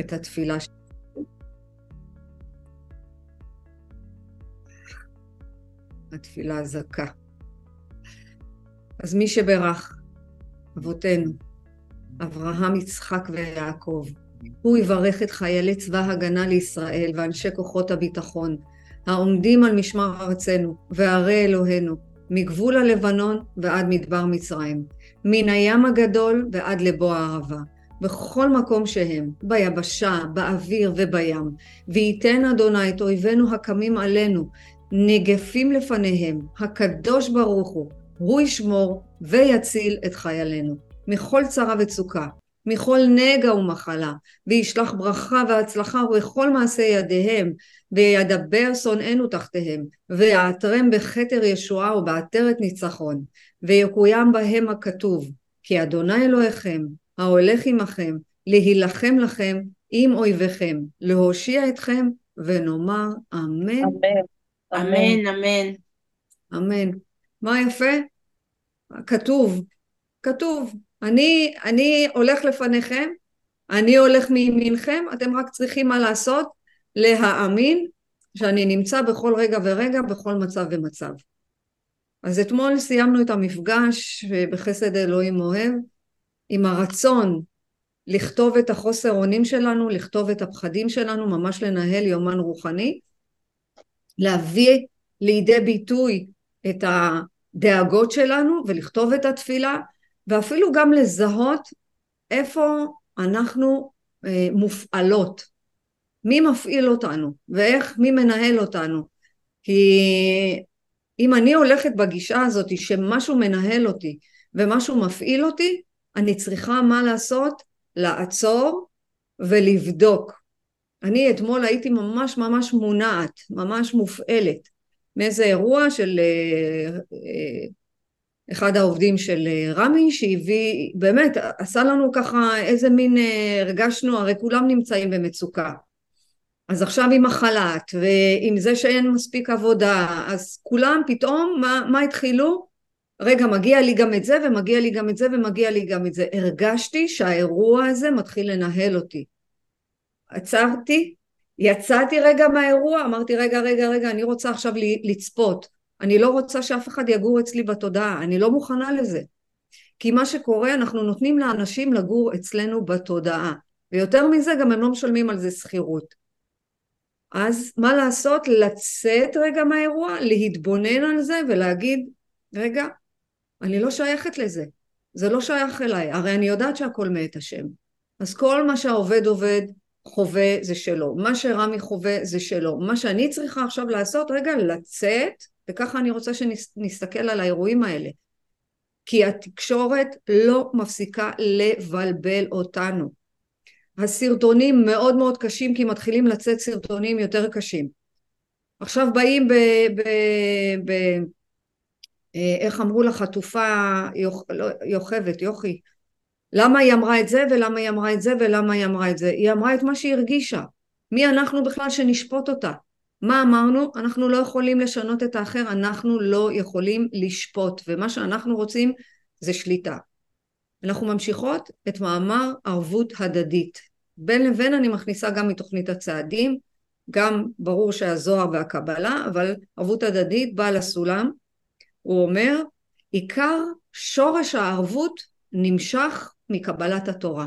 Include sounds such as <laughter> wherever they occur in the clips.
את התפילה שלנו. התפילה הזכה. אז מי שברך, אבותינו, אברהם, יצחק ויעקב, הוא יברך את חיילי צבא הגנה לישראל ואנשי כוחות הביטחון, העומדים על משמר ארצנו וערי אלוהינו, מגבול הלבנון ועד מדבר מצרים, מן הים הגדול ועד לבוא הערבה, בכל מקום שהם, ביבשה, באוויר ובים, וייתן אדוני את אויבינו הקמים עלינו, נגפים לפניהם, הקדוש ברוך הוא, הוא ישמור ויציל את חיילינו, מכל צרה וצוקה, מכל נגע ומחלה, וישלח ברכה והצלחה בכל מעשה ידיהם, וידבר שונאינו תחתיהם, ויעטרם בכתר ישועה ובעטרת ניצחון, ויקוים בהם הכתוב, כי אדוני אלוהיכם, ההולך עמכם, להילחם לכם עם אויביכם, להושיע אתכם, ונאמר אמן. אמן, אמן, אמן. אמן. מה יפה? כתוב, כתוב, אני, אני הולך לפניכם, אני הולך מימינכם, אתם רק צריכים מה לעשות? להאמין שאני נמצא בכל רגע ורגע, בכל מצב ומצב. אז אתמול סיימנו את המפגש בחסד אלוהים אוהב, עם הרצון לכתוב את החוסר אונים שלנו, לכתוב את הפחדים שלנו, ממש לנהל יומן רוחני, להביא לידי ביטוי את הדאגות שלנו ולכתוב את התפילה, ואפילו גם לזהות איפה אנחנו אה, מופעלות, מי מפעיל אותנו ואיך, מי מנהל אותנו. כי אם אני הולכת בגישה הזאת שמשהו מנהל אותי ומשהו מפעיל אותי, אני צריכה מה לעשות? לעצור ולבדוק. אני אתמול הייתי ממש ממש מונעת, ממש מופעלת מאיזה אירוע של אה, אה, אחד העובדים של אה, רמי שהביא, באמת עשה לנו ככה איזה מין, הרגשנו, הרי כולם נמצאים במצוקה. אז עכשיו עם החל"ת ועם זה שאין מספיק עבודה, אז כולם פתאום, מה, מה התחילו? רגע, מגיע לי גם את זה ומגיע לי גם את זה ומגיע לי גם את זה. הרגשתי שהאירוע הזה מתחיל לנהל אותי. עצרתי, יצאתי רגע מהאירוע, אמרתי רגע, רגע, רגע, אני רוצה עכשיו לצפות. אני לא רוצה שאף אחד יגור אצלי בתודעה, אני לא מוכנה לזה. כי מה שקורה, אנחנו נותנים לאנשים לגור אצלנו בתודעה. ויותר מזה, גם הם לא משלמים על זה שכירות. אז מה לעשות? לצאת רגע מהאירוע, להתבונן על זה ולהגיד, רגע, אני לא שייכת לזה, זה לא שייך אליי, הרי אני יודעת שהכל מאת השם. אז כל מה שהעובד עובד, חווה זה שלו, מה שרמי חווה זה שלו, מה שאני צריכה עכשיו לעשות, רגע, לצאת, וככה אני רוצה שנסתכל על האירועים האלה. כי התקשורת לא מפסיקה לבלבל אותנו. הסרטונים מאוד מאוד קשים כי מתחילים לצאת סרטונים יותר קשים. עכשיו באים ב... ב, ב איך אמרו לחטופה יוכ, לא, יוכבת, יוכי, למה היא אמרה את זה ולמה היא אמרה את זה ולמה היא אמרה את זה? היא אמרה את מה שהיא הרגישה. מי אנחנו בכלל שנשפוט אותה? מה אמרנו? אנחנו לא יכולים לשנות את האחר, אנחנו לא יכולים לשפוט, ומה שאנחנו רוצים זה שליטה. אנחנו ממשיכות את מאמר ערבות הדדית. בין לבין אני מכניסה גם מתוכנית הצעדים, גם ברור שהזוהר והקבלה, אבל ערבות הדדית, בעל הסולם, הוא אומר, עיקר שורש הערבות נמשך מקבלת התורה.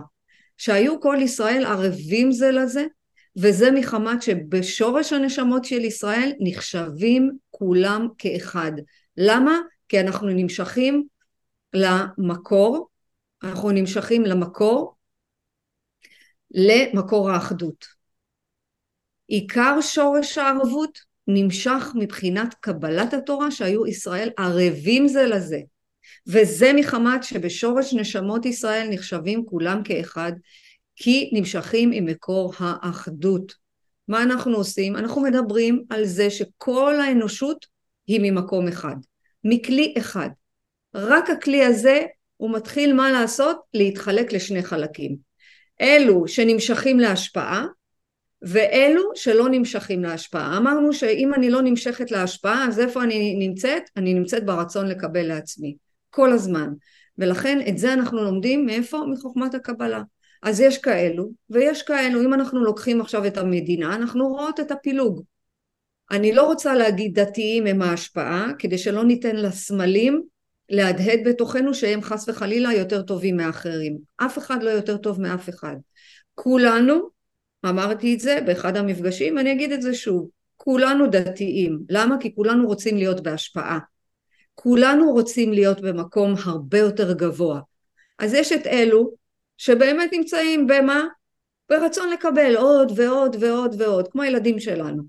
שהיו כל ישראל ערבים זה לזה, וזה מחמת שבשורש הנשמות של ישראל נחשבים כולם כאחד. למה? כי אנחנו נמשכים למקור, אנחנו נמשכים למקור, למקור האחדות. עיקר שורש הערבות נמשך מבחינת קבלת התורה שהיו ישראל ערבים זה לזה. וזה מחמת שבשורש נשמות ישראל נחשבים כולם כאחד, כי נמשכים עם מקור האחדות. מה אנחנו עושים? אנחנו מדברים על זה שכל האנושות היא ממקום אחד, מכלי אחד. רק הכלי הזה הוא מתחיל מה לעשות? להתחלק לשני חלקים. אלו שנמשכים להשפעה ואלו שלא נמשכים להשפעה. אמרנו שאם אני לא נמשכת להשפעה אז איפה אני נמצאת? אני נמצאת ברצון לקבל לעצמי. כל הזמן. ולכן את זה אנחנו לומדים מאיפה? מחוכמת הקבלה. אז יש כאלו ויש כאלו, אם אנחנו לוקחים עכשיו את המדינה, אנחנו רואות את הפילוג. אני לא רוצה להגיד דתיים הם ההשפעה, כדי שלא ניתן לסמלים להדהד בתוכנו שהם חס וחלילה יותר טובים מאחרים. אף אחד לא יותר טוב מאף אחד. כולנו, אמרתי את זה באחד המפגשים, אני אגיד את זה שוב, כולנו דתיים. למה? כי כולנו רוצים להיות בהשפעה. כולנו רוצים להיות במקום הרבה יותר גבוה. אז יש את אלו שבאמת נמצאים במה? ברצון לקבל עוד ועוד ועוד ועוד, כמו הילדים שלנו.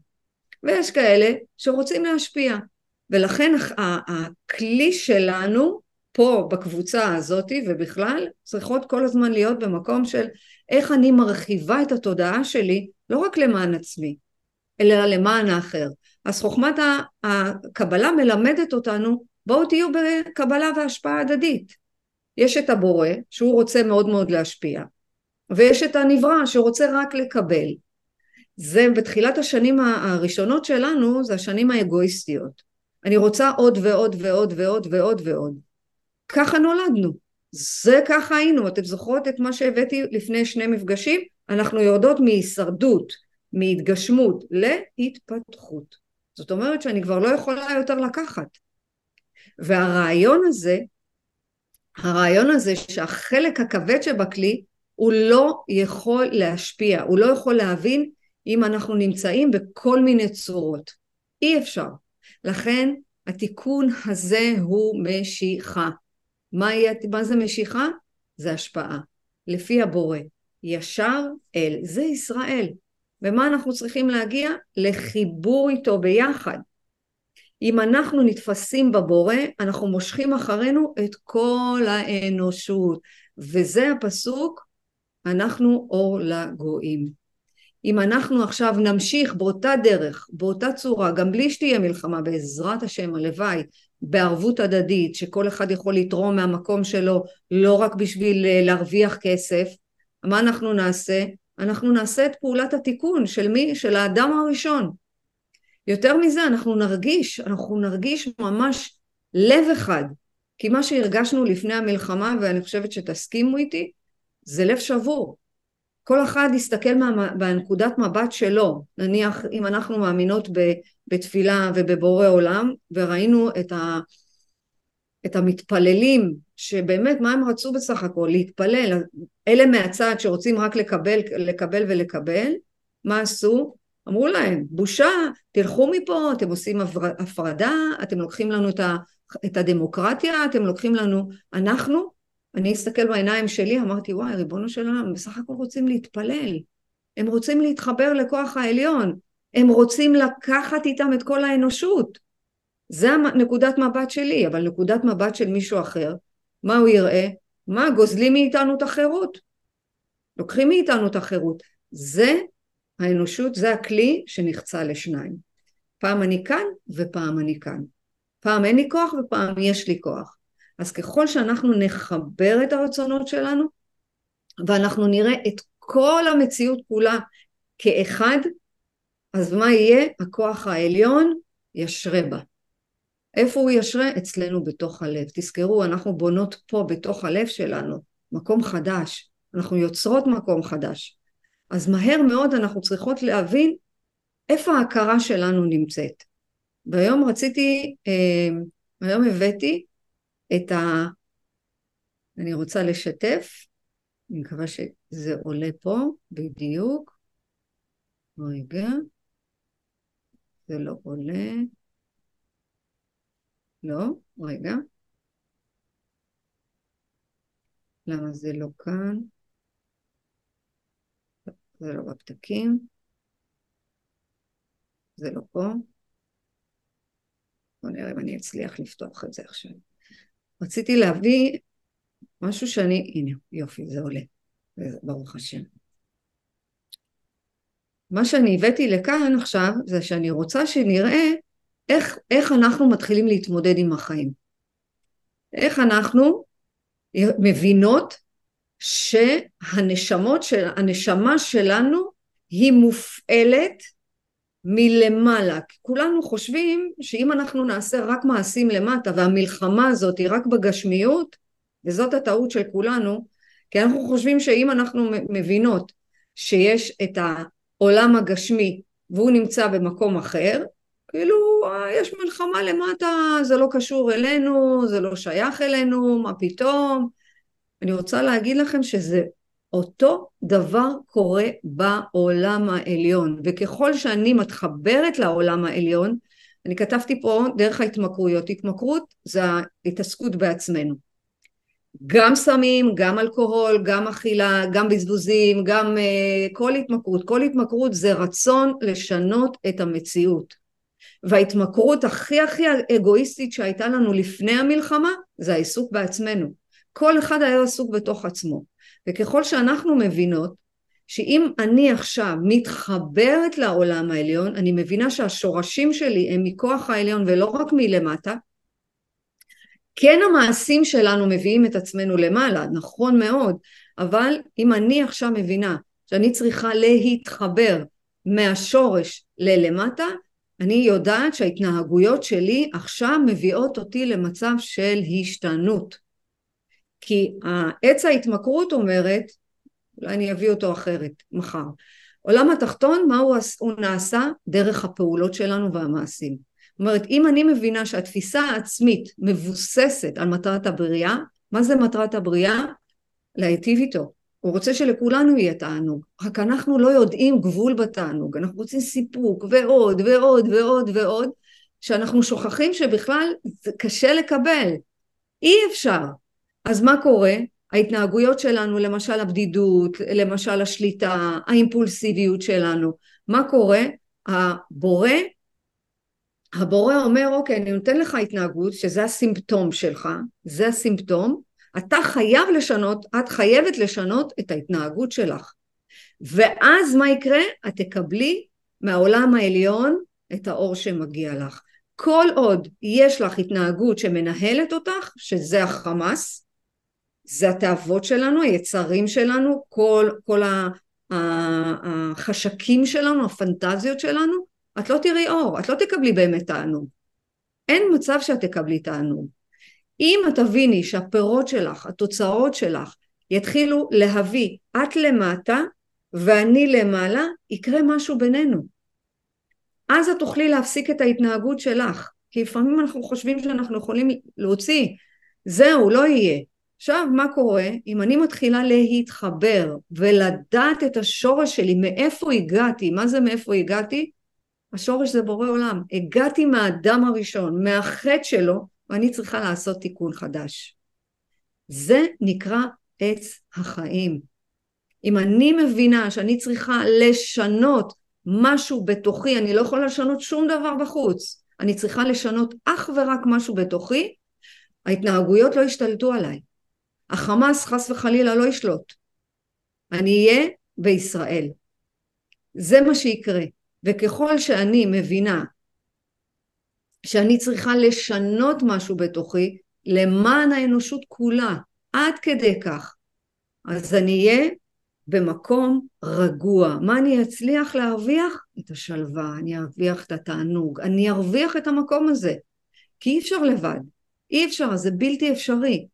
ויש כאלה שרוצים להשפיע. ולכן הכלי שלנו פה בקבוצה הזאת ובכלל צריכות כל הזמן להיות במקום של איך אני מרחיבה את התודעה שלי לא רק למען עצמי אלא למען האחר. אז חוכמת הקבלה מלמדת אותנו בואו תהיו בקבלה והשפעה הדדית. יש את הבורא שהוא רוצה מאוד מאוד להשפיע ויש את הנברא שרוצה רק לקבל. זה בתחילת השנים הראשונות שלנו זה השנים האגואיסטיות. אני רוצה עוד ועוד ועוד ועוד ועוד ועוד. ככה נולדנו. זה ככה היינו. אתם זוכרות את מה שהבאתי לפני שני מפגשים? אנחנו יורדות מהישרדות, מהתגשמות, להתפתחות. זאת אומרת שאני כבר לא יכולה יותר לקחת. והרעיון הזה, הרעיון הזה שהחלק הכבד שבכלי הוא לא יכול להשפיע, הוא לא יכול להבין אם אנחנו נמצאים בכל מיני צורות. אי אפשר. לכן התיקון הזה הוא משיכה. מה, יהיה, מה זה משיכה? זה השפעה. לפי הבורא. ישר אל. זה ישראל. ומה אנחנו צריכים להגיע? לחיבור איתו ביחד. אם אנחנו נתפסים בבורא, אנחנו מושכים אחרינו את כל האנושות. וזה הפסוק, אנחנו אור לגויים. אם אנחנו עכשיו נמשיך באותה דרך, באותה צורה, גם בלי שתהיה מלחמה, בעזרת השם, הלוואי, בערבות הדדית, שכל אחד יכול לתרום מהמקום שלו, לא רק בשביל אה, להרוויח כסף, מה אנחנו נעשה? אנחנו נעשה את פעולת התיקון של מי? של האדם הראשון. יותר מזה, אנחנו נרגיש, אנחנו נרגיש ממש לב אחד, כי מה שהרגשנו לפני המלחמה, ואני חושבת שתסכימו איתי, זה לב שבור. כל אחד יסתכל מה, בנקודת מבט שלו, נניח אם אנחנו מאמינות בתפילה ובבורא עולם וראינו את, ה, את המתפללים שבאמת מה הם רצו בסך הכל? להתפלל, אלה מהצד שרוצים רק לקבל, לקבל ולקבל, מה עשו? אמרו להם, בושה, תלכו מפה, אתם עושים הפרדה, אתם לוקחים לנו את, ה, את הדמוקרטיה, אתם לוקחים לנו, אנחנו אני אסתכל בעיניים שלי, אמרתי, וואי, ריבונו של עולם, בסך הכל רוצים להתפלל. הם רוצים להתחבר לכוח העליון. הם רוצים לקחת איתם את כל האנושות. זה נקודת מבט שלי, אבל נקודת מבט של מישהו אחר, מה הוא יראה? מה, גוזלים מאיתנו את החירות. לוקחים מאיתנו את החירות. זה האנושות, זה הכלי שנחצה לשניים. פעם אני כאן ופעם אני כאן. פעם אין לי כוח ופעם יש לי כוח. אז ככל שאנחנו נחבר את הרצונות שלנו ואנחנו נראה את כל המציאות כולה כאחד, אז מה יהיה? הכוח העליון ישרה בה. איפה הוא ישרה? אצלנו בתוך הלב. תזכרו, אנחנו בונות פה בתוך הלב שלנו מקום חדש. אנחנו יוצרות מקום חדש. אז מהר מאוד אנחנו צריכות להבין איפה ההכרה שלנו נמצאת. והיום רציתי, אה, היום הבאתי את ה... אני רוצה לשתף, אני מקווה שזה עולה פה בדיוק. רגע, זה לא עולה. לא, רגע. למה זה לא כאן? זה לא בפתקים. זה לא פה. בוא נראה אם אני אצליח לפתוח את זה עכשיו. רציתי להביא משהו שאני, הנה יופי זה עולה, ברוך השם. מה שאני הבאתי לכאן עכשיו זה שאני רוצה שנראה איך, איך אנחנו מתחילים להתמודד עם החיים. איך אנחנו מבינות שהנשמות של, הנשמה שלנו היא מופעלת מלמעלה. כולנו חושבים שאם אנחנו נעשה רק מעשים למטה והמלחמה הזאת היא רק בגשמיות, וזאת הטעות של כולנו, כי אנחנו חושבים שאם אנחנו מבינות שיש את העולם הגשמי והוא נמצא במקום אחר, כאילו יש מלחמה למטה, זה לא קשור אלינו, זה לא שייך אלינו, מה פתאום? אני רוצה להגיד לכם שזה אותו דבר קורה בעולם העליון, וככל שאני מתחברת לעולם העליון, אני כתבתי פה דרך ההתמכרויות, התמכרות זה ההתעסקות בעצמנו. גם סמים, גם אלכוהול, גם אכילה, גם בזבוזים, גם uh, כל התמכרות. כל התמכרות זה רצון לשנות את המציאות. וההתמכרות הכי הכי אגואיסטית שהייתה לנו לפני המלחמה זה העיסוק בעצמנו. כל אחד היה עסוק בתוך עצמו. וככל שאנחנו מבינות שאם אני עכשיו מתחברת לעולם העליון, אני מבינה שהשורשים שלי הם מכוח העליון ולא רק מלמטה, כן המעשים שלנו מביאים את עצמנו למעלה, נכון מאוד, אבל אם אני עכשיו מבינה שאני צריכה להתחבר מהשורש ללמטה, אני יודעת שההתנהגויות שלי עכשיו מביאות אותי למצב של השתנות. כי עץ ההתמכרות אומרת, אולי אני אביא אותו אחרת מחר, עולם התחתון מה הוא, הוא נעשה דרך הפעולות שלנו והמעשים. אומרת אם אני מבינה שהתפיסה העצמית מבוססת על מטרת הבריאה, מה זה מטרת הבריאה? להיטיב איתו. הוא רוצה שלכולנו יהיה תענוג, רק אנחנו לא יודעים גבול בתענוג, אנחנו רוצים סיפוק ועוד ועוד ועוד ועוד, שאנחנו שוכחים שבכלל זה קשה לקבל, אי אפשר. אז מה קורה? ההתנהגויות שלנו, למשל הבדידות, למשל השליטה, האימפולסיביות שלנו, מה קורה? הבורא, הבורא אומר אוקיי אני נותן לך התנהגות שזה הסימפטום שלך, זה הסימפטום, אתה חייב לשנות, את חייבת לשנות את ההתנהגות שלך ואז מה יקרה? את תקבלי מהעולם העליון את האור שמגיע לך. כל עוד יש לך התנהגות שמנהלת אותך, שזה החמאס, זה התאוות שלנו, היצרים שלנו, כל, כל החשקים שלנו, הפנטזיות שלנו, את לא תראי אור, את לא תקבלי באמת תענוג. אין מצב שאת תקבלי תענוג. אם את תביני שהפירות שלך, התוצאות שלך, יתחילו להביא את למטה ואני למעלה, יקרה משהו בינינו. אז את תוכלי להפסיק את ההתנהגות שלך, כי לפעמים אנחנו חושבים שאנחנו יכולים להוציא, זהו, לא יהיה. עכשיו מה קורה אם אני מתחילה להתחבר ולדעת את השורש שלי מאיפה הגעתי מה זה מאיפה הגעתי השורש זה בורא עולם הגעתי מהאדם הראשון מהחטא שלו ואני צריכה לעשות תיקון חדש זה נקרא עץ החיים אם אני מבינה שאני צריכה לשנות משהו בתוכי אני לא יכולה לשנות שום דבר בחוץ אני צריכה לשנות אך ורק משהו בתוכי ההתנהגויות לא ישתלטו עליי החמאס חס וחלילה לא ישלוט. אני אהיה בישראל. זה מה שיקרה. וככל שאני מבינה שאני צריכה לשנות משהו בתוכי למען האנושות כולה, עד כדי כך, אז אני אהיה במקום רגוע. מה אני אצליח להרוויח? את השלווה, אני ארוויח את התענוג, אני ארוויח את המקום הזה. כי אי אפשר לבד. אי אפשר, זה בלתי אפשרי.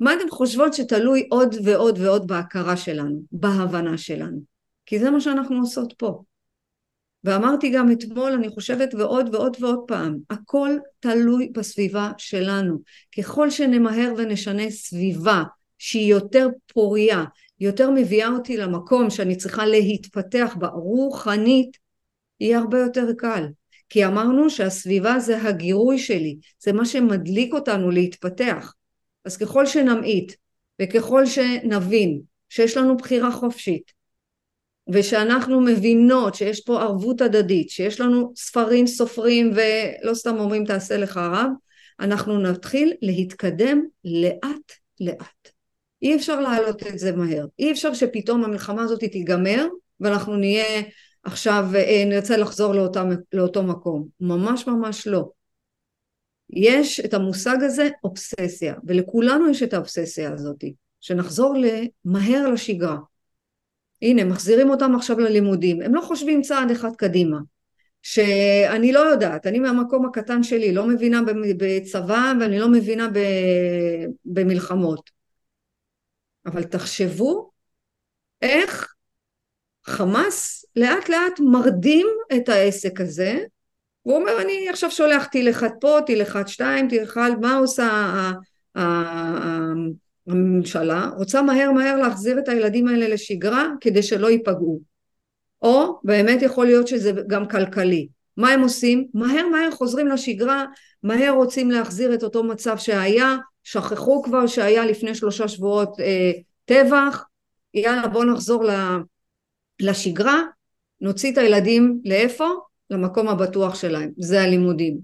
מה אתן חושבות שתלוי עוד ועוד ועוד בהכרה שלנו, בהבנה שלנו? כי זה מה שאנחנו עושות פה. ואמרתי גם אתמול, אני חושבת ועוד ועוד ועוד פעם, הכל תלוי בסביבה שלנו. ככל שנמהר ונשנה סביבה שהיא יותר פוריה, יותר מביאה אותי למקום שאני צריכה להתפתח בה רוחנית, יהיה הרבה יותר קל. כי אמרנו שהסביבה זה הגירוי שלי, זה מה שמדליק אותנו להתפתח. אז ככל שנמעיט וככל שנבין שיש לנו בחירה חופשית ושאנחנו מבינות שיש פה ערבות הדדית, שיש לנו ספרים סופרים ולא סתם אומרים תעשה לך רב, אנחנו נתחיל להתקדם לאט לאט. אי אפשר להעלות את זה מהר, אי אפשר שפתאום המלחמה הזאת תיגמר ואנחנו נהיה עכשיו, אה, נרצה לחזור לאותה, לאותו מקום, ממש ממש לא. יש את המושג הזה אובססיה, ולכולנו יש את האובססיה הזאת, שנחזור מהר לשגרה. הנה, מחזירים אותם עכשיו ללימודים, הם לא חושבים צעד אחד קדימה. שאני לא יודעת, אני מהמקום הקטן שלי לא מבינה בצבא ואני לא מבינה במלחמות. אבל תחשבו איך חמאס לאט לאט מרדים את העסק הזה הוא אומר אני עכשיו שולח טיל אחד פה, טיל אחד שתיים, טיל אחד, מה עושה הממשלה? רוצה מהר מהר להחזיר את הילדים האלה לשגרה כדי שלא ייפגעו. או באמת יכול להיות שזה גם כלכלי. מה הם עושים? מהר מהר חוזרים לשגרה, מהר רוצים להחזיר את אותו מצב שהיה, שכחו כבר שהיה לפני שלושה שבועות אה, טבח, יאללה בוא נחזור לשגרה, נוציא את הילדים לאיפה? למקום הבטוח שלהם, זה הלימודים.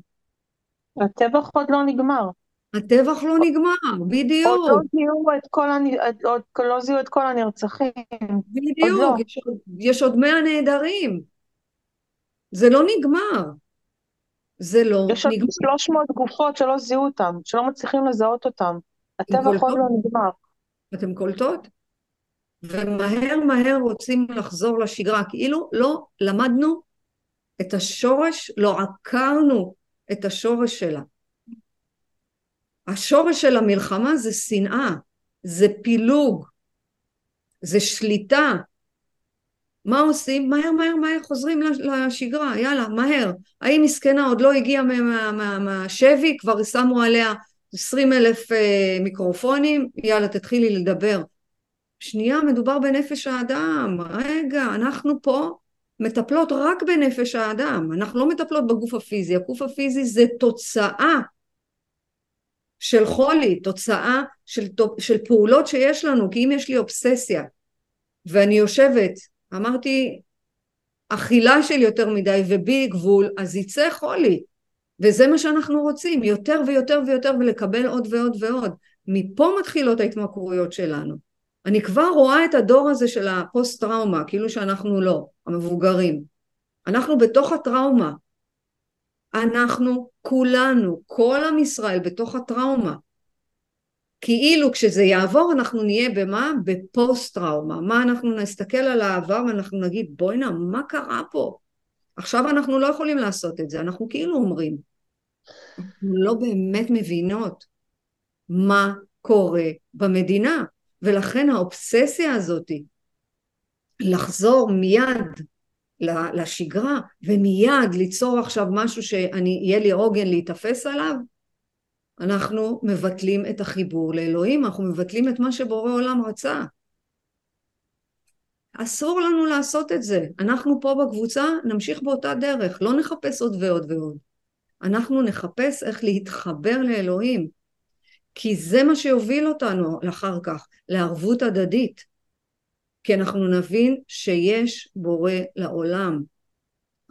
הטבח עוד לא נגמר. הטבח לא נגמר, בדיוק. עוד לא זיהו את כל, הנ... עוד לא זיהו את כל הנרצחים. בדיוק, לא. יש, עוד, יש עוד מאה נעדרים. זה לא נגמר. זה לא נגמר. יש עוד 300 גופות שלא זיהו אותם, שלא מצליחים לזהות אותם. הטבח עוד לא נגמר. אתם קולטות? ומהר מהר רוצים לחזור לשגרה, כאילו לא למדנו את השורש, לא עקרנו את השורש שלה. השורש של המלחמה זה שנאה, זה פילוג, זה שליטה. מה עושים? מהר מהר מהר חוזרים לשגרה, יאללה, מהר. האם מסכנה עוד לא הגיעה מהשבי, כבר שמו עליה עשרים אלף אה, מיקרופונים, יאללה תתחילי לדבר. שנייה, מדובר בנפש האדם, רגע, אנחנו פה מטפלות רק בנפש האדם, אנחנו לא מטפלות בגוף הפיזי, הגוף הפיזי זה תוצאה של חולי, תוצאה של, של פעולות שיש לנו, כי אם יש לי אובססיה ואני יושבת, אמרתי אכילה של יותר מדי ובי גבול, אז יצא חולי, וזה מה שאנחנו רוצים, יותר ויותר ויותר ולקבל עוד ועוד ועוד. מפה מתחילות ההתמכרויות שלנו. אני כבר רואה את הדור הזה של הפוסט טראומה, כאילו שאנחנו לא, המבוגרים. אנחנו בתוך הטראומה. אנחנו כולנו, כל עם ישראל בתוך הטראומה. כאילו כשזה יעבור אנחנו נהיה במה? בפוסט טראומה. מה אנחנו נסתכל על העבר ואנחנו נגיד בוא'נה מה קרה פה? עכשיו אנחנו לא יכולים לעשות את זה, אנחנו כאילו אומרים. אנחנו לא באמת מבינות מה קורה במדינה. ולכן האובססיה הזאת לחזור מיד לשגרה ומיד ליצור עכשיו משהו שיהיה לי עוגן להיתפס עליו אנחנו מבטלים את החיבור לאלוהים, אנחנו מבטלים את מה שבורא עולם רצה. אסור לנו לעשות את זה. אנחנו פה בקבוצה נמשיך באותה דרך, לא נחפש עוד ועוד ועוד. אנחנו נחפש איך להתחבר לאלוהים, כי זה מה שיוביל אותנו אחר כך לערבות הדדית כי אנחנו נבין שיש בורא לעולם.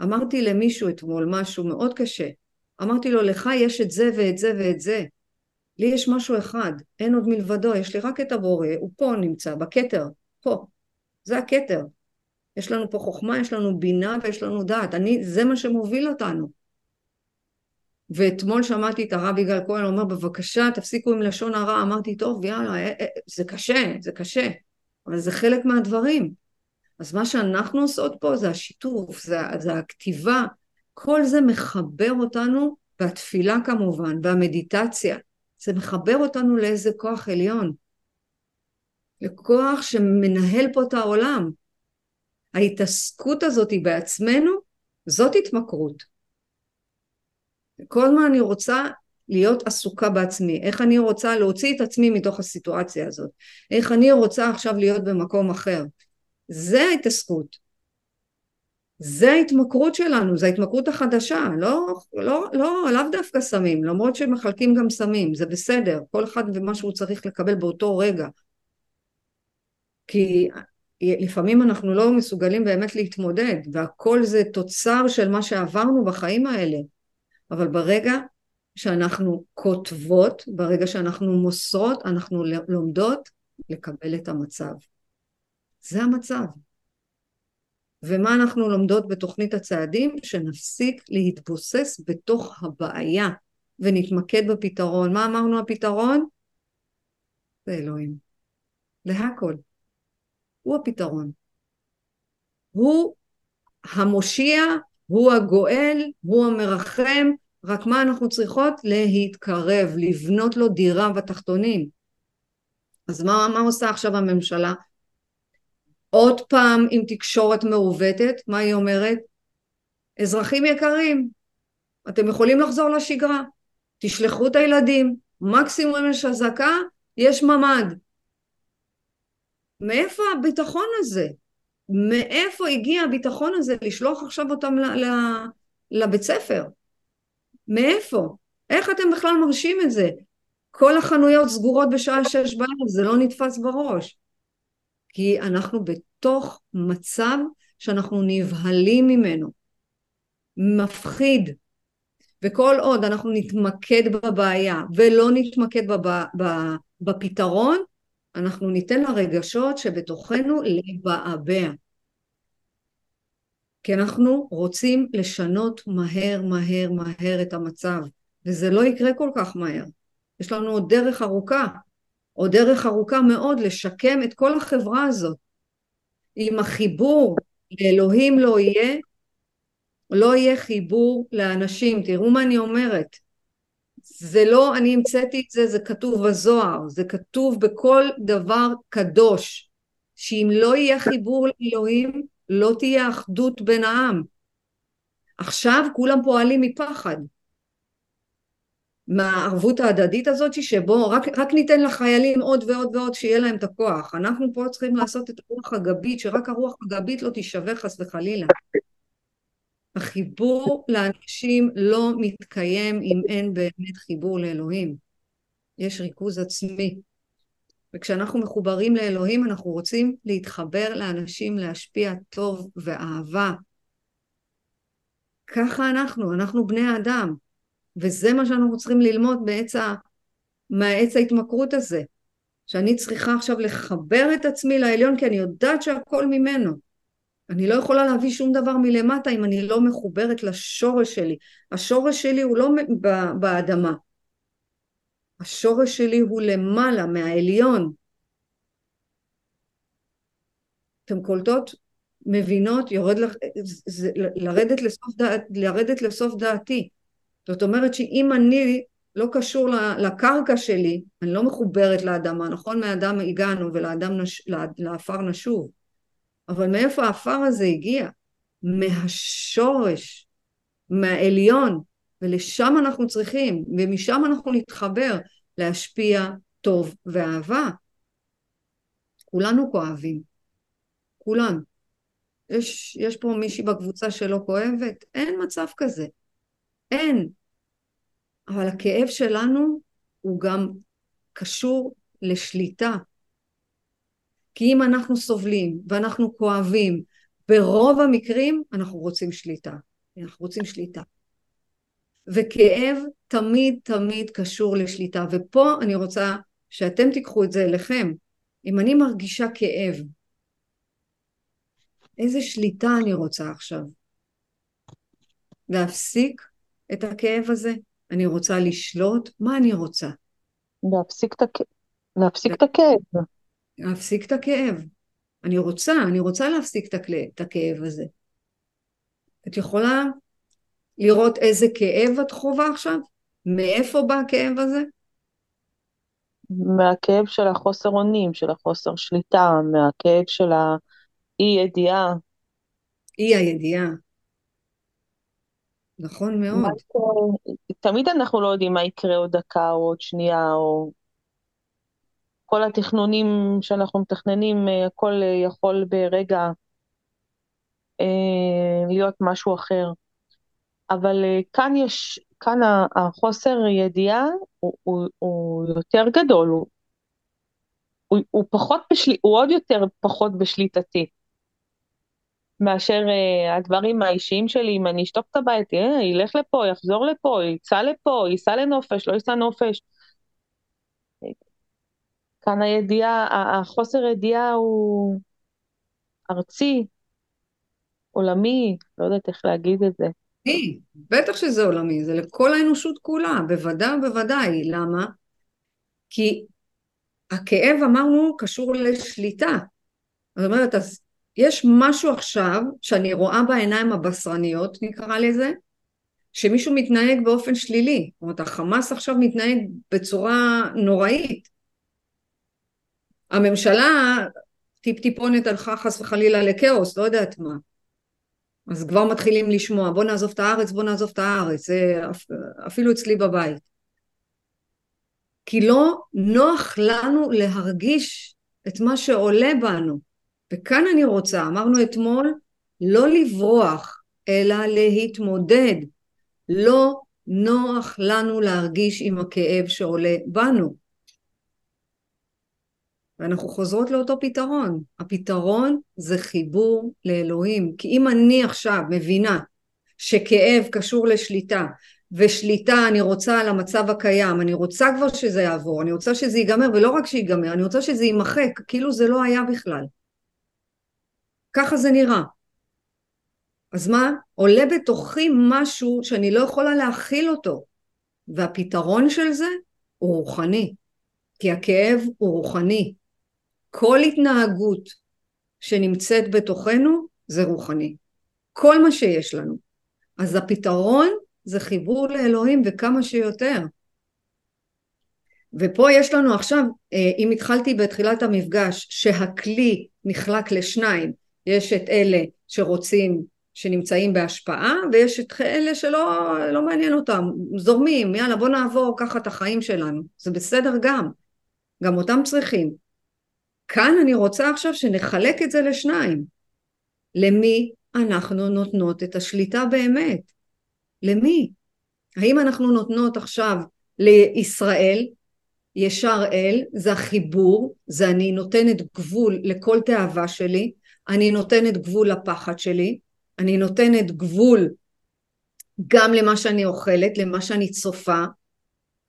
אמרתי למישהו אתמול משהו מאוד קשה. אמרתי לו לך יש את זה ואת זה ואת זה. לי יש משהו אחד אין עוד מלבדו יש לי רק את הבורא הוא פה נמצא בכתר פה. זה הכתר. יש לנו פה חוכמה יש לנו בינה ויש לנו דעת. אני זה מה שמוביל אותנו. ואתמול שמעתי את הרב יגאל כהן אומר בבקשה תפסיקו עם לשון הרע. אמרתי טוב יאללה אה, אה, זה קשה זה קשה אבל זה חלק מהדברים. אז מה שאנחנו עושות פה זה השיתוף זה, זה הכתיבה. כל זה מחבר אותנו והתפילה כמובן והמדיטציה זה מחבר אותנו לאיזה כוח עליון. לכוח שמנהל פה את העולם. ההתעסקות הזאת בעצמנו זאת התמכרות. כל הזמן אני רוצה להיות עסוקה בעצמי, איך אני רוצה להוציא את עצמי מתוך הסיטואציה הזאת, איך אני רוצה עכשיו להיות במקום אחר. זה ההתעסקות. זה ההתמכרות שלנו, זו ההתמכרות החדשה, לא, לא, לא, לאו דווקא סמים, למרות שמחלקים גם סמים, זה בסדר, כל אחד ומה שהוא צריך לקבל באותו רגע. כי לפעמים אנחנו לא מסוגלים באמת להתמודד, והכל זה תוצר של מה שעברנו בחיים האלה. אבל ברגע שאנחנו כותבות, ברגע שאנחנו מוסרות, אנחנו לומדות לקבל את המצב. זה המצב. ומה אנחנו לומדות בתוכנית הצעדים? שנפסיק להתבוסס בתוך הבעיה ונתמקד בפתרון. מה אמרנו הפתרון? זה אלוהים. להכל. הוא הפתרון. הוא המושיע הוא הגואל, הוא המרחם, רק מה אנחנו צריכות? להתקרב, לבנות לו דירה בתחתונים. אז מה, מה עושה עכשיו הממשלה? עוד פעם עם תקשורת מעוותת, מה היא אומרת? אזרחים יקרים, אתם יכולים לחזור לשגרה, תשלחו את הילדים, מקסימום יש אזעקה, יש ממ"ד. מאיפה הביטחון הזה? מאיפה הגיע הביטחון הזה לשלוח עכשיו אותם לבית ספר? מאיפה? איך אתם בכלל מרשים את זה? כל החנויות סגורות בשעה שש בערב, זה לא נתפס בראש. כי אנחנו בתוך מצב שאנחנו נבהלים ממנו. מפחיד. וכל עוד אנחנו נתמקד בבעיה ולא נתמקד בפתרון, אנחנו ניתן לרגשות שבתוכנו לבעבע. כי אנחנו רוצים לשנות מהר מהר מהר את המצב, וזה לא יקרה כל כך מהר. יש לנו עוד דרך ארוכה, עוד דרך ארוכה מאוד לשקם את כל החברה הזאת. אם החיבור לאלוהים לא יהיה, לא יהיה חיבור לאנשים. תראו מה אני אומרת. זה לא אני המצאתי את זה, זה כתוב בזוהר, זה כתוב בכל דבר קדוש, שאם לא יהיה חיבור לאלוהים, לא תהיה אחדות בין העם. עכשיו כולם פועלים מפחד. מהערבות ההדדית הזאת שבו רק, רק ניתן לחיילים עוד ועוד ועוד שיהיה להם את הכוח. אנחנו פה צריכים לעשות את הרוח הגבית, שרק הרוח הגבית לא תישבר חס וחלילה. החיבור לאנשים לא מתקיים אם אין באמת חיבור לאלוהים. יש ריכוז עצמי. וכשאנחנו מחוברים לאלוהים אנחנו רוצים להתחבר לאנשים, להשפיע טוב ואהבה. ככה אנחנו, אנחנו בני אדם. וזה מה שאנחנו צריכים ללמוד מעץ, ה... מהעץ ההתמכרות הזה. שאני צריכה עכשיו לחבר את עצמי לעליון כי אני יודעת שהכל ממנו. אני לא יכולה להביא שום דבר מלמטה אם אני לא מחוברת לשורש שלי. השורש שלי הוא לא באדמה. השורש שלי הוא למעלה, מהעליון. אתם קולטות? מבינות? יורד לח... זה, לרדת, לסוף דעת, לרדת לסוף דעתי. זאת אומרת שאם אני לא קשור לקרקע שלי, אני לא מחוברת לאדמה, נכון? מהאדם הגענו ולאדם נש... לעפר נשוב. אבל מאיפה העפר הזה הגיע? מהשורש, מהעליון, ולשם אנחנו צריכים, ומשם אנחנו נתחבר להשפיע טוב ואהבה. כולנו כואבים, כולנו. יש, יש פה מישהי בקבוצה שלא כואבת? אין מצב כזה. אין. אבל הכאב שלנו הוא גם קשור לשליטה, כי אם אנחנו סובלים ואנחנו כואבים, ברוב המקרים אנחנו רוצים שליטה. אנחנו רוצים שליטה. וכאב תמיד תמיד קשור לשליטה. ופה אני רוצה שאתם תיקחו את זה אליכם. אם אני מרגישה כאב, איזה שליטה אני רוצה עכשיו? להפסיק את הכאב הזה? אני רוצה לשלוט? מה אני רוצה? להפסיק את, הכ... להפסיק את הכאב. להפסיק את הכאב. אני רוצה, אני רוצה להפסיק את הכאב הזה. את יכולה לראות איזה כאב את חווה עכשיו? מאיפה בא הכאב הזה? מהכאב של החוסר אונים, של החוסר שליטה, מהכאב של האי ידיעה. אי הידיעה. נכון מאוד. תמיד אנחנו לא יודעים מה יקרה עוד דקה או עוד שנייה, או כל התכנונים שאנחנו מתכננים, אה, הכל אה, יכול ברגע אה, להיות משהו אחר. אבל כאן יש, כאן החוסר ידיעה הוא, הוא, הוא יותר גדול, הוא, הוא, הוא פחות, בשל, הוא עוד יותר פחות בשליטתי. מאשר uh, הדברים האישיים שלי, אם אני אשתוק את הבית, אה, ילך לפה, יחזור לפה, ייסע לפה, ייסע לנופש, לא ייסע נופש. כאן הידיעה, החוסר ידיעה הוא ארצי, עולמי, לא יודעת איך להגיד את זה. בטח שזה עולמי, זה לכל האנושות כולה, בוודאי ובוודאי. למה? כי הכאב, אמרנו, קשור לשליטה. זאת אומרת, אז יש משהו עכשיו שאני רואה בעיניים הבשרניות, נקרא לזה, שמישהו מתנהג באופן שלילי. זאת אומרת, החמאס עכשיו מתנהג בצורה נוראית. הממשלה טיפ טיפונת הלכה חס וחלילה לכאוס, לא יודעת מה. אז כבר מתחילים לשמוע, בוא נעזוב את הארץ, בוא נעזוב את הארץ, זה אפילו אצלי בבית. כי לא נוח לנו להרגיש את מה שעולה בנו. וכאן אני רוצה, אמרנו אתמול, לא לברוח, אלא להתמודד. לא נוח לנו להרגיש עם הכאב שעולה בנו. ואנחנו חוזרות לאותו פתרון. הפתרון זה חיבור לאלוהים. כי אם אני עכשיו מבינה שכאב קשור לשליטה, ושליטה אני רוצה על המצב הקיים, אני רוצה כבר שזה יעבור, אני רוצה שזה ייגמר, ולא רק שיגמר, אני רוצה שזה יימחק, כאילו זה לא היה בכלל. ככה זה נראה. אז מה? עולה בתוכי משהו שאני לא יכולה להכיל אותו, והפתרון של זה הוא רוחני, כי הכאב הוא רוחני. כל התנהגות שנמצאת בתוכנו זה רוחני. כל מה שיש לנו. אז הפתרון זה חיבור לאלוהים וכמה שיותר. ופה יש לנו עכשיו, אה, אם התחלתי בתחילת המפגש, שהכלי נחלק לשניים, יש את אלה שרוצים, שנמצאים בהשפעה, ויש את אלה שלא לא מעניין אותם, זורמים, יאללה בוא נעבור ככה את החיים שלנו, זה בסדר גם, גם אותם צריכים. כאן אני רוצה עכשיו שנחלק את זה לשניים. למי אנחנו נותנות את השליטה באמת? למי? האם אנחנו נותנות עכשיו לישראל, ישר אל, זה החיבור, זה אני נותנת גבול לכל תאווה שלי, אני נותנת גבול לפחד שלי, אני נותנת גבול גם למה שאני אוכלת, למה שאני צופה.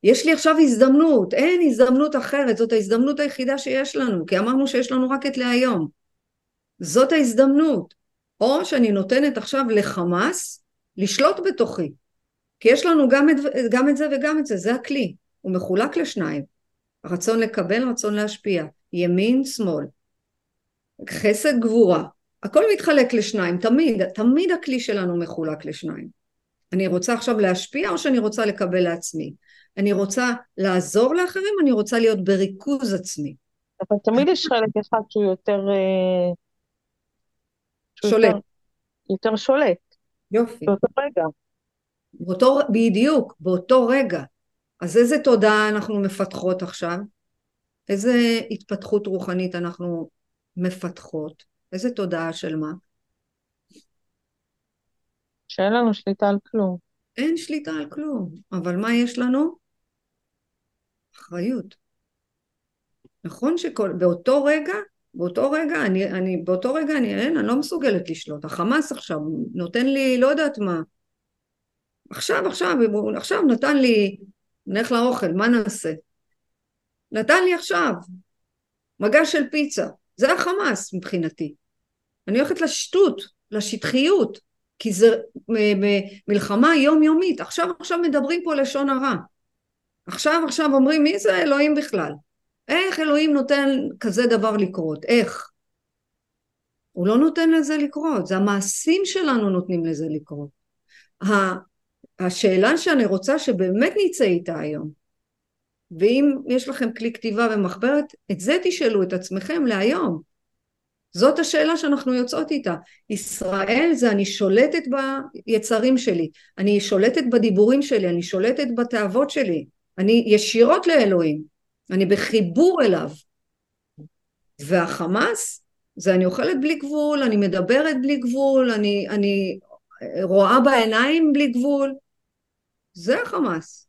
יש לי עכשיו הזדמנות, אין הזדמנות אחרת, זאת ההזדמנות היחידה שיש לנו, כי אמרנו שיש לנו רק את להיום. זאת ההזדמנות. או שאני נותנת עכשיו לחמאס לשלוט בתוכי. כי יש לנו גם את, גם את זה וגם את זה, זה הכלי. הוא מחולק לשניים. רצון לקבל, רצון להשפיע. ימין, שמאל. חסד, גבורה. הכל מתחלק לשניים, תמיד, תמיד הכלי שלנו מחולק לשניים. אני רוצה עכשיו להשפיע או שאני רוצה לקבל לעצמי? אני רוצה לעזור לאחרים, אני רוצה להיות בריכוז עצמי. אבל תמיד יש חלק אחד שהוא יותר... אה, שולט. יותר, יותר שולט. יופי. באותו רגע. באותו, בדיוק, באותו רגע. אז איזה תודעה אנחנו מפתחות עכשיו? איזה התפתחות רוחנית אנחנו מפתחות? איזה תודעה של מה? שאין לנו שליטה על כלום. אין שליטה על כלום, אבל מה יש לנו? אחריות. נכון שבאותו רגע, באותו רגע, אני, אני, באותו רגע אני, אין, אני לא מסוגלת לשלוט. החמאס עכשיו נותן לי, לא יודעת מה. עכשיו, עכשיו, עכשיו נתן לי, נלך לאוכל, מה נעשה? נתן לי עכשיו מגש של פיצה. זה החמאס מבחינתי. אני הולכת לשטות, לשטחיות, כי זה מלחמה יומיומית. עכשיו עכשיו מדברים פה לשון הרע. עכשיו עכשיו אומרים מי זה אלוהים בכלל? איך אלוהים נותן כזה דבר לקרות? איך? הוא לא נותן לזה לקרות, זה המעשים שלנו נותנים לזה לקרות. השאלה שאני רוצה שבאמת נצא איתה היום, ואם יש לכם כלי כתיבה ומחברת, את זה תשאלו את עצמכם להיום. זאת השאלה שאנחנו יוצאות איתה. ישראל זה אני שולטת ביצרים שלי, אני שולטת בדיבורים שלי, אני שולטת בתאוות שלי, אני ישירות לאלוהים, אני בחיבור אליו. והחמאס זה אני אוכלת בלי גבול, אני מדברת בלי גבול, אני, אני רואה בעיניים בלי גבול. זה החמאס.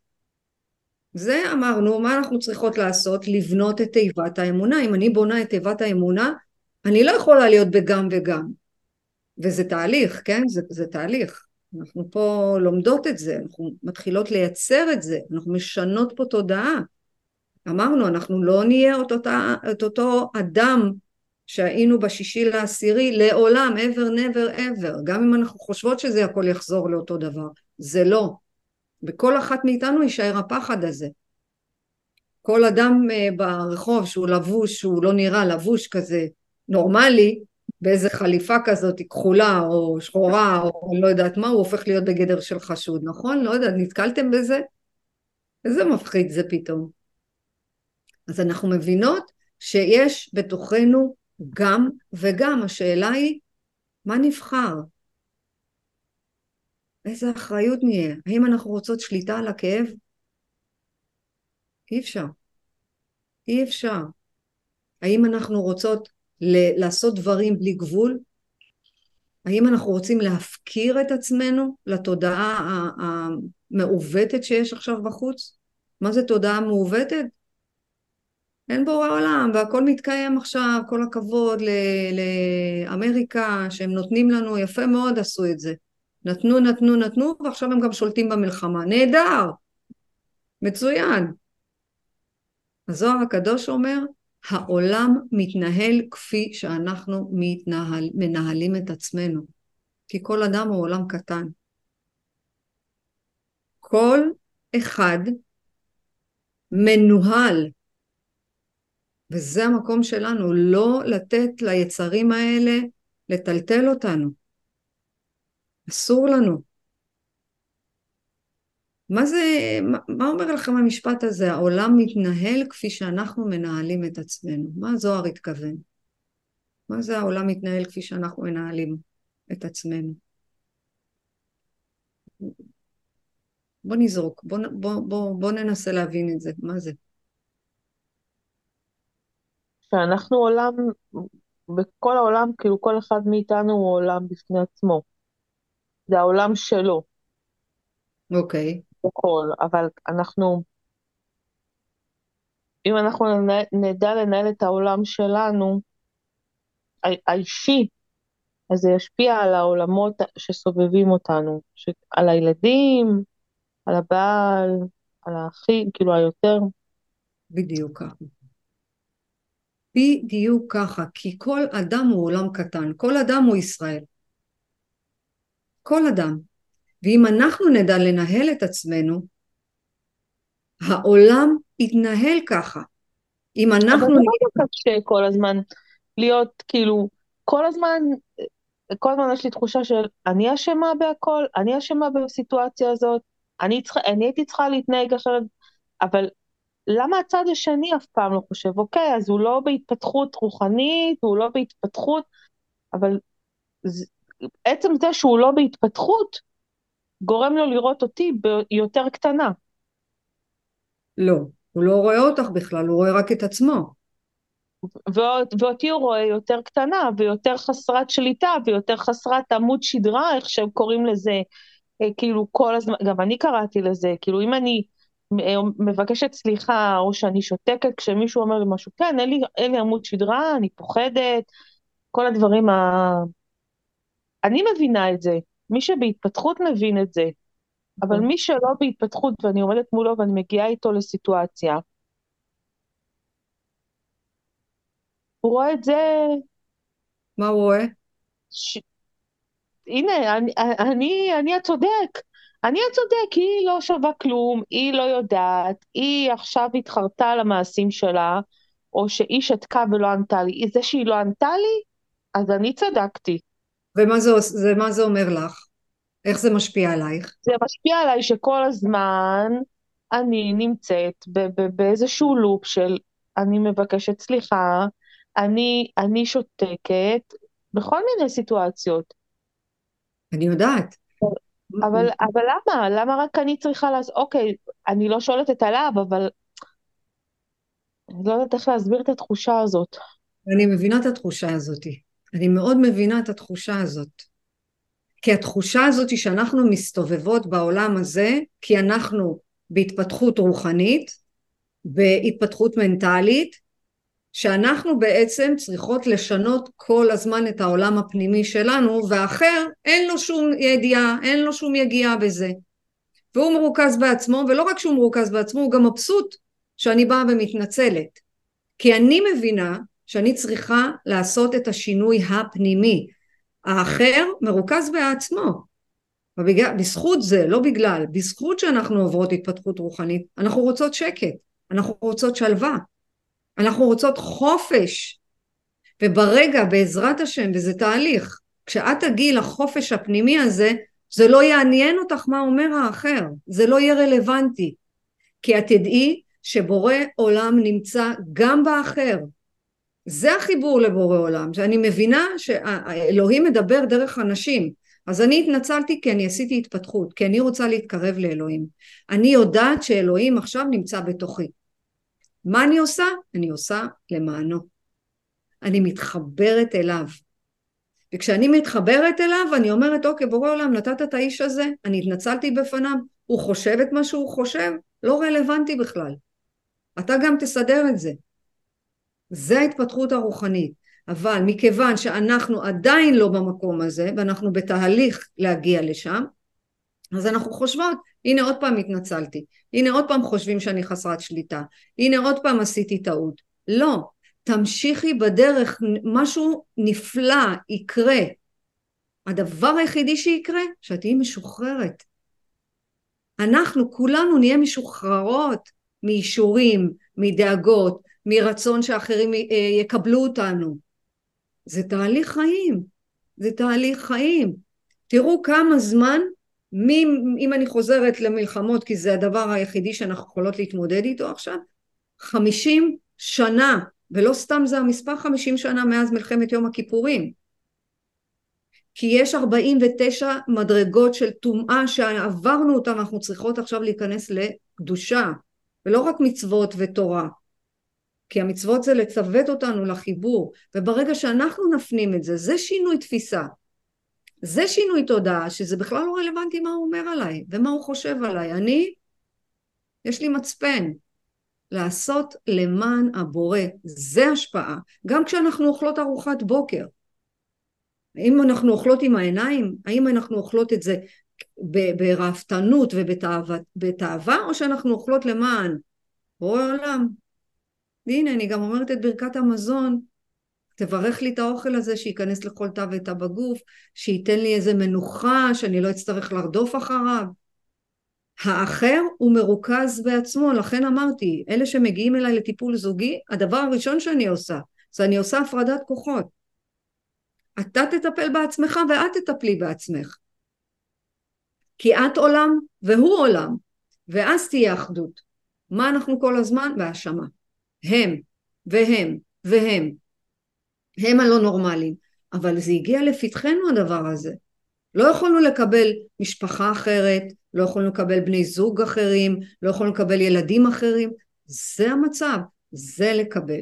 זה אמרנו, מה אנחנו צריכות לעשות? לבנות את תיבת האמונה. אם אני בונה את תיבת האמונה, אני לא יכולה להיות בגם וגם. וזה תהליך, כן? זה, זה תהליך. אנחנו פה לומדות את זה, אנחנו מתחילות לייצר את זה, אנחנו משנות פה תודעה. אמרנו, אנחנו לא נהיה את, אותה, את אותו אדם שהיינו בשישי לעשירי לעולם, ever never ever, גם אם אנחנו חושבות שזה הכל יחזור לאותו דבר, זה לא. בכל אחת מאיתנו יישאר הפחד הזה. כל אדם אה, ברחוב שהוא לבוש, שהוא לא נראה לבוש כזה נורמלי, באיזה חליפה כזאת כחולה או שחורה או לא יודעת מה, הוא הופך להיות בגדר של חשוד, נכון? לא יודעת, נתקלתם בזה? איזה מפחיד זה פתאום. אז אנחנו מבינות שיש בתוכנו גם וגם. השאלה היא, מה נבחר? איזה אחריות נהיה? האם אנחנו רוצות שליטה על הכאב? אי אפשר. אי אפשר. האם אנחנו רוצות ל- לעשות דברים בלי גבול? האם אנחנו רוצים להפקיר את עצמנו לתודעה המעוותת שיש עכשיו בחוץ? מה זה תודעה מעוותת? אין בורא עולם והכל מתקיים עכשיו, כל הכבוד לאמריקה שהם נותנים לנו, יפה מאוד עשו את זה. נתנו, נתנו, נתנו, ועכשיו הם גם שולטים במלחמה. נהדר! מצוין. הזוהר הקדוש אומר, העולם מתנהל כפי שאנחנו מתנהל, מנהלים את עצמנו. כי כל אדם הוא עולם קטן. כל אחד מנוהל, וזה המקום שלנו, לא לתת ליצרים האלה לטלטל אותנו. אסור לנו. מה זה, מה, אומר לכם המשפט הזה? העולם מתנהל כפי שאנחנו מנהלים את עצמנו. מה הזוהר התכוון? מה זה העולם מתנהל כפי שאנחנו מנהלים את עצמנו? בוא נזרוק, בוא, בוא, בוא, בוא ננסה להבין את זה, מה זה? שאנחנו עולם, בכל העולם, כאילו כל אחד מאיתנו הוא עולם בפני עצמו. זה העולם שלו. אוקיי. בכל, אבל אנחנו, אם אנחנו נדע לנהל את העולם שלנו, האישי, אז זה ישפיע על העולמות שסובבים אותנו, ש... על הילדים, על הבעל, על האחים, כאילו היותר. בדיוק ככה. בדיוק ככה, כי כל אדם הוא עולם קטן, כל אדם הוא ישראל. כל אדם. ואם אנחנו נדע לנהל את עצמנו, העולם יתנהל ככה. אם אנחנו... אבל זה לא קשה כל הזמן להיות כאילו, כל הזמן, כל הזמן יש לי תחושה של אני אשמה בהכל, אני אשמה בסיטואציה הזאת, אני, צריכה, אני הייתי צריכה להתנהג אחרת, אבל למה הצד השני אף פעם לא חושב, אוקיי, אז הוא לא בהתפתחות רוחנית, הוא לא בהתפתחות, אבל זה, עצם זה שהוא לא בהתפתחות, גורם לו לראות אותי ביותר קטנה. לא, הוא לא רואה אותך בכלל, הוא רואה רק את עצמו. ואותי הוא רואה יותר קטנה ויותר חסרת שליטה ויותר חסרת עמוד שדרה, איך שהם קוראים לזה, אה, כאילו כל הזמן, גם אני קראתי לזה, כאילו אם אני אה, מבקשת סליחה או שאני שותקת כשמישהו אומר לי משהו, כן, אין לי, אין לי עמוד שדרה, אני פוחדת, כל הדברים ה... אני מבינה את זה, מי שבהתפתחות מבין את זה, אבל נכון. מי שלא בהתפתחות ואני עומדת מולו ואני מגיעה איתו לסיטואציה, הוא רואה את זה... מה הוא רואה? ש... הנה, אני, אני, אני הצודק. אני הצודק, היא לא שווה כלום, היא לא יודעת, היא עכשיו התחרתה על המעשים שלה, או שהיא שתקה ולא ענתה לי. זה שהיא לא ענתה לי, אז אני צדקתי. ומה זה, זה, מה זה אומר לך? איך זה משפיע עלייך? זה משפיע עליי שכל הזמן אני נמצאת באיזשהו לופ של אני מבקשת סליחה, אני, אני שותקת, בכל מיני סיטואציות. אני יודעת. אבל, אבל למה? למה רק אני צריכה לעשות, אוקיי, אני לא שולטת עליו, אבל אני לא יודעת איך להסביר את התחושה הזאת. אני מבינה את התחושה הזאת. אני מאוד מבינה את התחושה הזאת. כי התחושה הזאת היא שאנחנו מסתובבות בעולם הזה, כי אנחנו בהתפתחות רוחנית, בהתפתחות מנטלית, שאנחנו בעצם צריכות לשנות כל הזמן את העולם הפנימי שלנו, והאחר אין לו שום ידיעה, אין לו שום יגיעה בזה. והוא מרוכז בעצמו, ולא רק שהוא מרוכז בעצמו, הוא גם מבסוט שאני באה ומתנצלת. כי אני מבינה שאני צריכה לעשות את השינוי הפנימי. האחר מרוכז בעצמו. ובגלל, בזכות זה, לא בגלל, בזכות שאנחנו עוברות התפתחות רוחנית, אנחנו רוצות שקט, אנחנו רוצות שלווה, אנחנו רוצות חופש. וברגע, בעזרת השם, וזה תהליך, כשאת תגיעי לחופש הפנימי הזה, זה לא יעניין אותך מה אומר האחר, זה לא יהיה רלוונטי. כי את תדעי שבורא עולם נמצא גם באחר, זה החיבור לבורא עולם, שאני מבינה שאלוהים מדבר דרך אנשים, אז אני התנצלתי כי אני עשיתי התפתחות, כי אני רוצה להתקרב לאלוהים. אני יודעת שאלוהים עכשיו נמצא בתוכי. מה אני עושה? אני עושה למענו. אני מתחברת אליו. וכשאני מתחברת אליו אני אומרת אוקיי בורא עולם נתת את האיש הזה, אני התנצלתי בפניו, הוא חושב את מה שהוא חושב, לא רלוונטי בכלל. אתה גם תסדר את זה. זה ההתפתחות הרוחנית. אבל מכיוון שאנחנו עדיין לא במקום הזה ואנחנו בתהליך להגיע לשם אז אנחנו חושבות הנה עוד פעם התנצלתי הנה עוד פעם חושבים שאני חסרת שליטה הנה עוד פעם עשיתי טעות. לא. תמשיכי בדרך משהו נפלא יקרה. הדבר היחידי שיקרה שאת תהיי משוחררת. אנחנו כולנו נהיה משוחררות מאישורים מדאגות מרצון שאחרים אה, יקבלו אותנו זה תהליך חיים, זה תהליך חיים. תראו כמה זמן, מי, אם אני חוזרת למלחמות כי זה הדבר היחידי שאנחנו יכולות להתמודד איתו עכשיו, חמישים שנה, ולא סתם זה המספר חמישים שנה מאז מלחמת יום הכיפורים. כי יש ארבעים ותשע מדרגות של טומאה שעברנו אותן, אנחנו צריכות עכשיו להיכנס לקדושה, ולא רק מצוות ותורה. כי המצוות זה לצוות אותנו לחיבור, וברגע שאנחנו נפנים את זה, זה שינוי תפיסה. זה שינוי תודעה, שזה בכלל לא רלוונטי מה הוא אומר עליי, ומה הוא חושב עליי. אני, יש לי מצפן. לעשות למען הבורא, זה השפעה. גם כשאנחנו אוכלות ארוחת בוקר. האם אנחנו אוכלות עם העיניים? האם אנחנו אוכלות את זה ברהפתנות ובתאווה, או שאנחנו אוכלות למען בורא עולם? והנה אני גם אומרת את ברכת המזון, תברך לי את האוכל הזה שייכנס לכל תא ותא בגוף, שייתן לי איזה מנוחה, שאני לא אצטרך לרדוף אחריו. האחר הוא מרוכז בעצמו, לכן אמרתי, אלה שמגיעים אליי לטיפול זוגי, הדבר הראשון שאני עושה, זה אני עושה הפרדת כוחות. אתה תטפל בעצמך ואת תטפלי בעצמך. כי את עולם והוא עולם, ואז תהיה אחדות. מה אנחנו כל הזמן? בהאשמה. הם והם והם. הם הלא נורמליים. אבל זה הגיע לפתחנו הדבר הזה. לא יכולנו לקבל משפחה אחרת לא יכולנו לקבל בני זוג אחרים לא יכולנו לקבל ילדים אחרים. זה המצב. זה לקבל.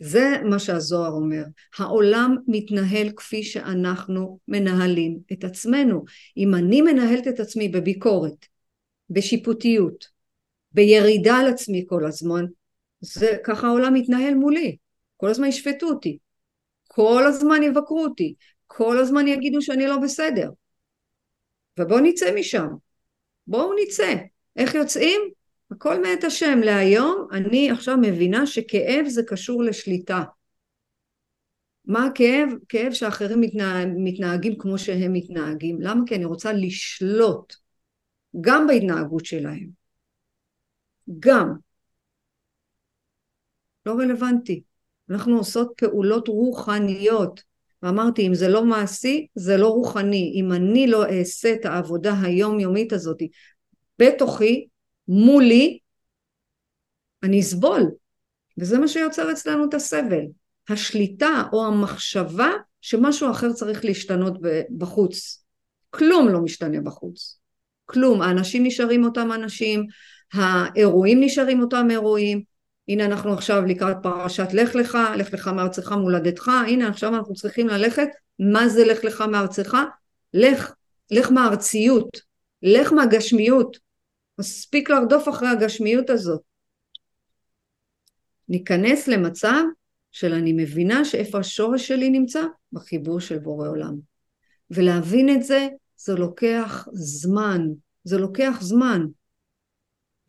זה מה שהזוהר אומר. העולם מתנהל כפי שאנחנו מנהלים את עצמנו. אם אני מנהלת את עצמי בביקורת בשיפוטיות בירידה על עצמי כל הזמן זה ככה העולם מתנהל מולי, כל הזמן ישפטו אותי, כל הזמן יבקרו אותי, כל הזמן יגידו שאני לא בסדר. ובואו נצא משם, בואו נצא. איך יוצאים? הכל מאת השם. להיום אני עכשיו מבינה שכאב זה קשור לשליטה. מה הכאב? כאב שאחרים מתנהג, מתנהגים כמו שהם מתנהגים. למה? כי אני רוצה לשלוט גם בהתנהגות שלהם. גם. לא רלוונטי. אנחנו עושות פעולות רוחניות. ואמרתי, אם זה לא מעשי, זה לא רוחני. אם אני לא אעשה את העבודה היומיומית הזאת בתוכי, מולי, אני אסבול. וזה מה שיוצר אצלנו את הסבל. השליטה או המחשבה שמשהו אחר צריך להשתנות בחוץ. כלום לא משתנה בחוץ. כלום. האנשים נשארים אותם אנשים, האירועים נשארים אותם אירועים, הנה אנחנו עכשיו לקראת פרשת לך לך, לך לך מארצך מולדתך, הנה עכשיו אנחנו צריכים ללכת, מה זה לך לך מארצך? לך, לך מהארציות, לך מהגשמיות, מספיק לרדוף אחרי הגשמיות הזאת. ניכנס למצב של אני מבינה שאיפה השורש שלי נמצא? בחיבור של בורא עולם. ולהבין את זה, זה לוקח זמן, זה לוקח זמן.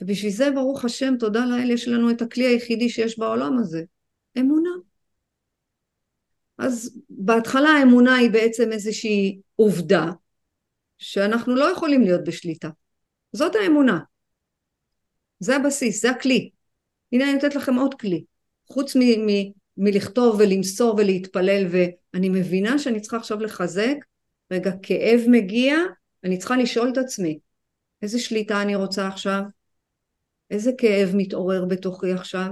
ובשביל זה ברוך השם תודה לאל יש לנו את הכלי היחידי שיש בעולם הזה אמונה. אז בהתחלה האמונה היא בעצם איזושהי עובדה שאנחנו לא יכולים להיות בשליטה. זאת האמונה. זה הבסיס זה הכלי. הנה אני נותנת לכם עוד כלי. חוץ מ- מ- מלכתוב ולמסור ולהתפלל ואני מבינה שאני צריכה עכשיו לחזק רגע כאב מגיע אני צריכה לשאול את עצמי איזה שליטה אני רוצה עכשיו איזה כאב מתעורר בתוכי עכשיו?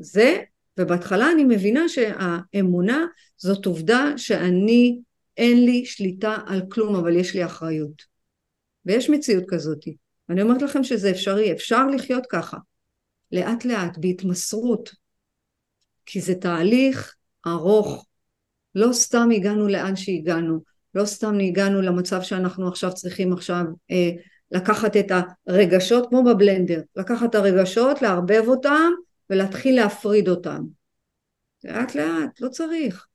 זה, ובהתחלה אני מבינה שהאמונה זאת עובדה שאני, אין לי שליטה על כלום, אבל יש לי אחריות. ויש מציאות כזאת. אני אומרת לכם שזה אפשרי, אפשר לחיות ככה. לאט לאט, בהתמסרות. כי זה תהליך ארוך. לא סתם הגענו לאן שהגענו. לא סתם הגענו למצב שאנחנו עכשיו צריכים עכשיו אה, לקחת את הרגשות כמו בבלנדר, לקחת את הרגשות, לערבב אותם ולהתחיל להפריד אותם. לאט לאט, לא צריך.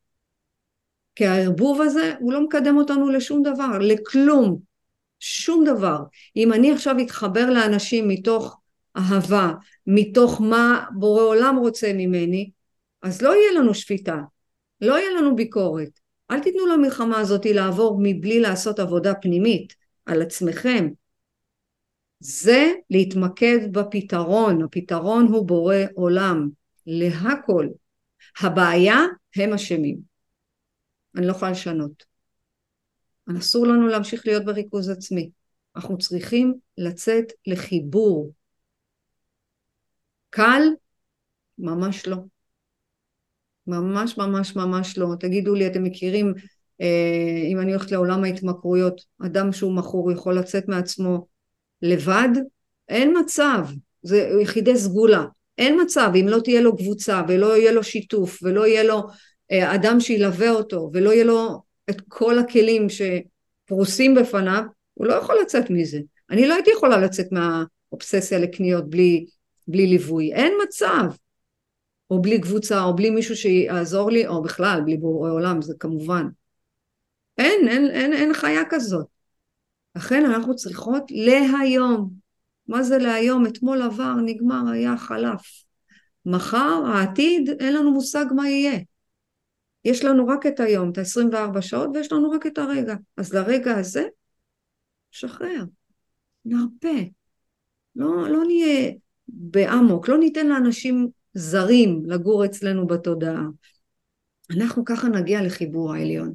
כי הערבוב הזה הוא לא מקדם אותנו לשום דבר, לכלום, שום דבר. אם אני עכשיו אתחבר לאנשים מתוך אהבה, מתוך מה בורא עולם רוצה ממני, אז לא יהיה לנו שפיטה, לא יהיה לנו ביקורת. אל תיתנו למלחמה הזאת לעבור מבלי לעשות עבודה פנימית על עצמכם. זה להתמקד בפתרון, הפתרון הוא בורא עולם, להכל. הבעיה הם אשמים. אני לא יכולה לשנות. אסור לנו להמשיך להיות בריכוז עצמי. אנחנו צריכים לצאת לחיבור. קל? ממש לא. ממש ממש ממש לא. תגידו לי, אתם מכירים, אה, אם אני הולכת לעולם ההתמכרויות, אדם שהוא מכור יכול לצאת מעצמו לבד? אין מצב. זה יחידי סגולה. אין מצב אם לא תהיה לו קבוצה ולא יהיה לו שיתוף ולא יהיה לו אה, אדם שילווה אותו ולא יהיה לו את כל הכלים שפרוסים בפניו, הוא לא יכול לצאת מזה. אני לא הייתי יכולה לצאת מהאובססיה לקניות בלי, בלי ליווי. אין מצב. או בלי קבוצה, או בלי מישהו שיעזור לי, או בכלל, בלי בורא עולם, זה כמובן. אין, אין, אין, אין חיה כזאת. לכן אנחנו צריכות להיום. מה זה להיום? אתמול עבר, נגמר, היה, חלף. מחר, העתיד, אין לנו מושג מה יהיה. יש לנו רק את היום, את ה-24 שעות, ויש לנו רק את הרגע. אז לרגע הזה, שחרר, נרפה. לא, לא נהיה באמוק, לא ניתן לאנשים זרים לגור אצלנו בתודעה. אנחנו ככה נגיע לחיבור העליון.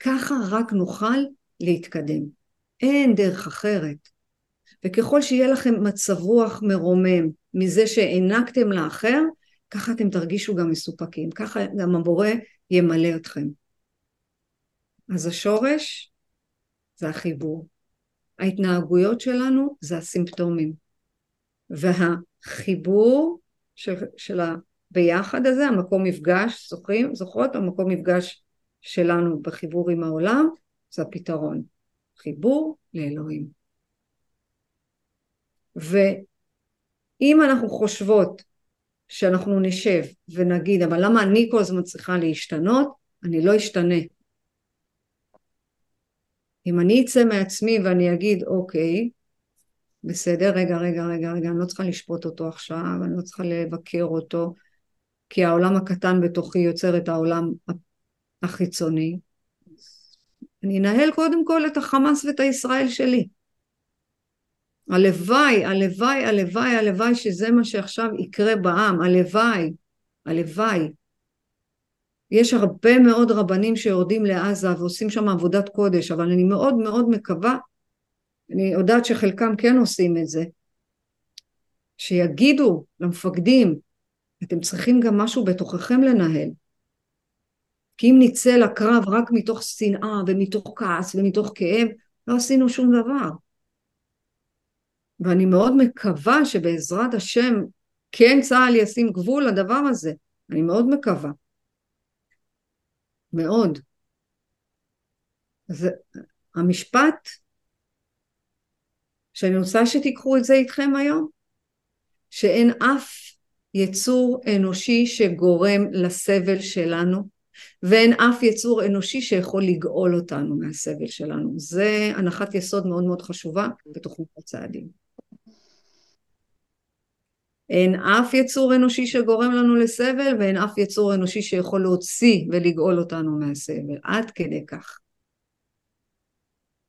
ככה רק נוכל להתקדם. אין דרך אחרת. וככל שיהיה לכם מצב רוח מרומם מזה שהענקתם לאחר, ככה אתם תרגישו גם מסופקים, ככה גם הבורא ימלא אתכם. אז השורש זה החיבור. ההתנהגויות שלנו זה הסימפטומים. והחיבור של, של הביחד הזה, המקום מפגש, זוכרים, זוכרות? המקום מפגש שלנו בחיבור עם העולם, זה הפתרון. חיבור לאלוהים. ואם אנחנו חושבות שאנחנו נשב ונגיד, אבל למה אני כל הזמן צריכה להשתנות? אני לא אשתנה. אם אני אצא מעצמי ואני אגיד, אוקיי, בסדר, רגע, רגע, רגע, רגע, אני לא צריכה לשפוט אותו עכשיו, אני לא צריכה לבקר אותו, כי העולם הקטן בתוכי יוצר את העולם החיצוני. אני אנהל קודם כל את החמאס ואת הישראל שלי. הלוואי, הלוואי, הלוואי, הלוואי שזה מה שעכשיו יקרה בעם, הלוואי, הלוואי. יש הרבה מאוד רבנים שיורדים לעזה ועושים שם עבודת קודש, אבל אני מאוד מאוד מקווה אני יודעת שחלקם כן עושים את זה, שיגידו למפקדים, אתם צריכים גם משהו בתוככם לנהל. כי אם נצא לקרב רק מתוך שנאה ומתוך כעס ומתוך כאב, לא עשינו שום דבר. ואני מאוד מקווה שבעזרת השם כן צה"ל ישים גבול לדבר הזה. אני מאוד מקווה. מאוד. אז המשפט שאני רוצה שתיקחו את זה איתכם היום, שאין אף יצור אנושי שגורם לסבל שלנו, ואין אף יצור אנושי שיכול לגאול אותנו מהסבל שלנו. זה הנחת יסוד מאוד מאוד חשובה בתוכנית הצעדים. אין אף יצור אנושי שגורם לנו לסבל ואין אף יצור אנושי שיכול להוציא ולגאול אותנו מהסבל, עד כדי כך.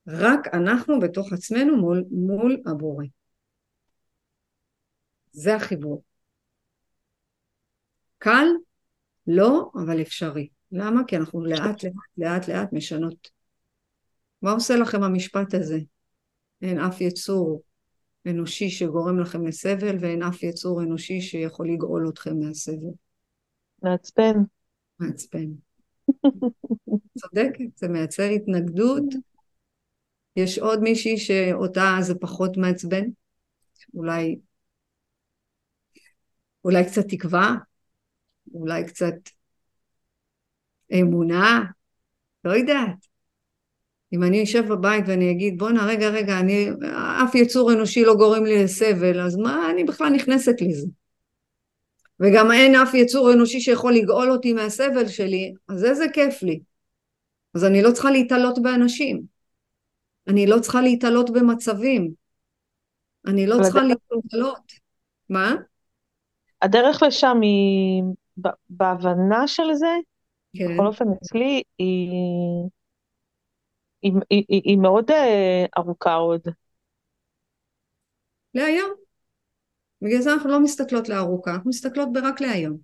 רק אנחנו בתוך עצמנו מול, מול הבורא. זה החיבור. קל? לא, אבל אפשרי. למה? כי אנחנו לאט לאט לאט לאט משנות. מה עושה לכם המשפט הזה? אין אף יצור אנושי שגורם לכם לסבל ואין אף יצור אנושי שיכול לגאול אתכם מהסבל. מעצבן. מעצבן. צודקת, זה מייצר התנגדות. יש עוד מישהי שאותה זה פחות מעצבן? אולי, אולי קצת תקווה? אולי קצת אמונה? לא יודעת. אם אני אשב בבית ואני אגיד בואנה רגע רגע אני אף יצור אנושי לא גורם לי לסבל אז מה אני בכלל נכנסת לזה וגם אין אף יצור אנושי שיכול לגאול אותי מהסבל שלי אז איזה כיף לי אז אני לא צריכה להתעלות באנשים אני לא צריכה להתעלות במצבים אני לא צריכה להתעלות מה? הדרך לשם היא בהבנה של זה כן. בכל אופן אצלי היא היא, היא, היא, היא מאוד אה, ארוכה עוד. להיום. בגלל זה אנחנו לא מסתכלות לארוכה, אנחנו מסתכלות ברק להיום.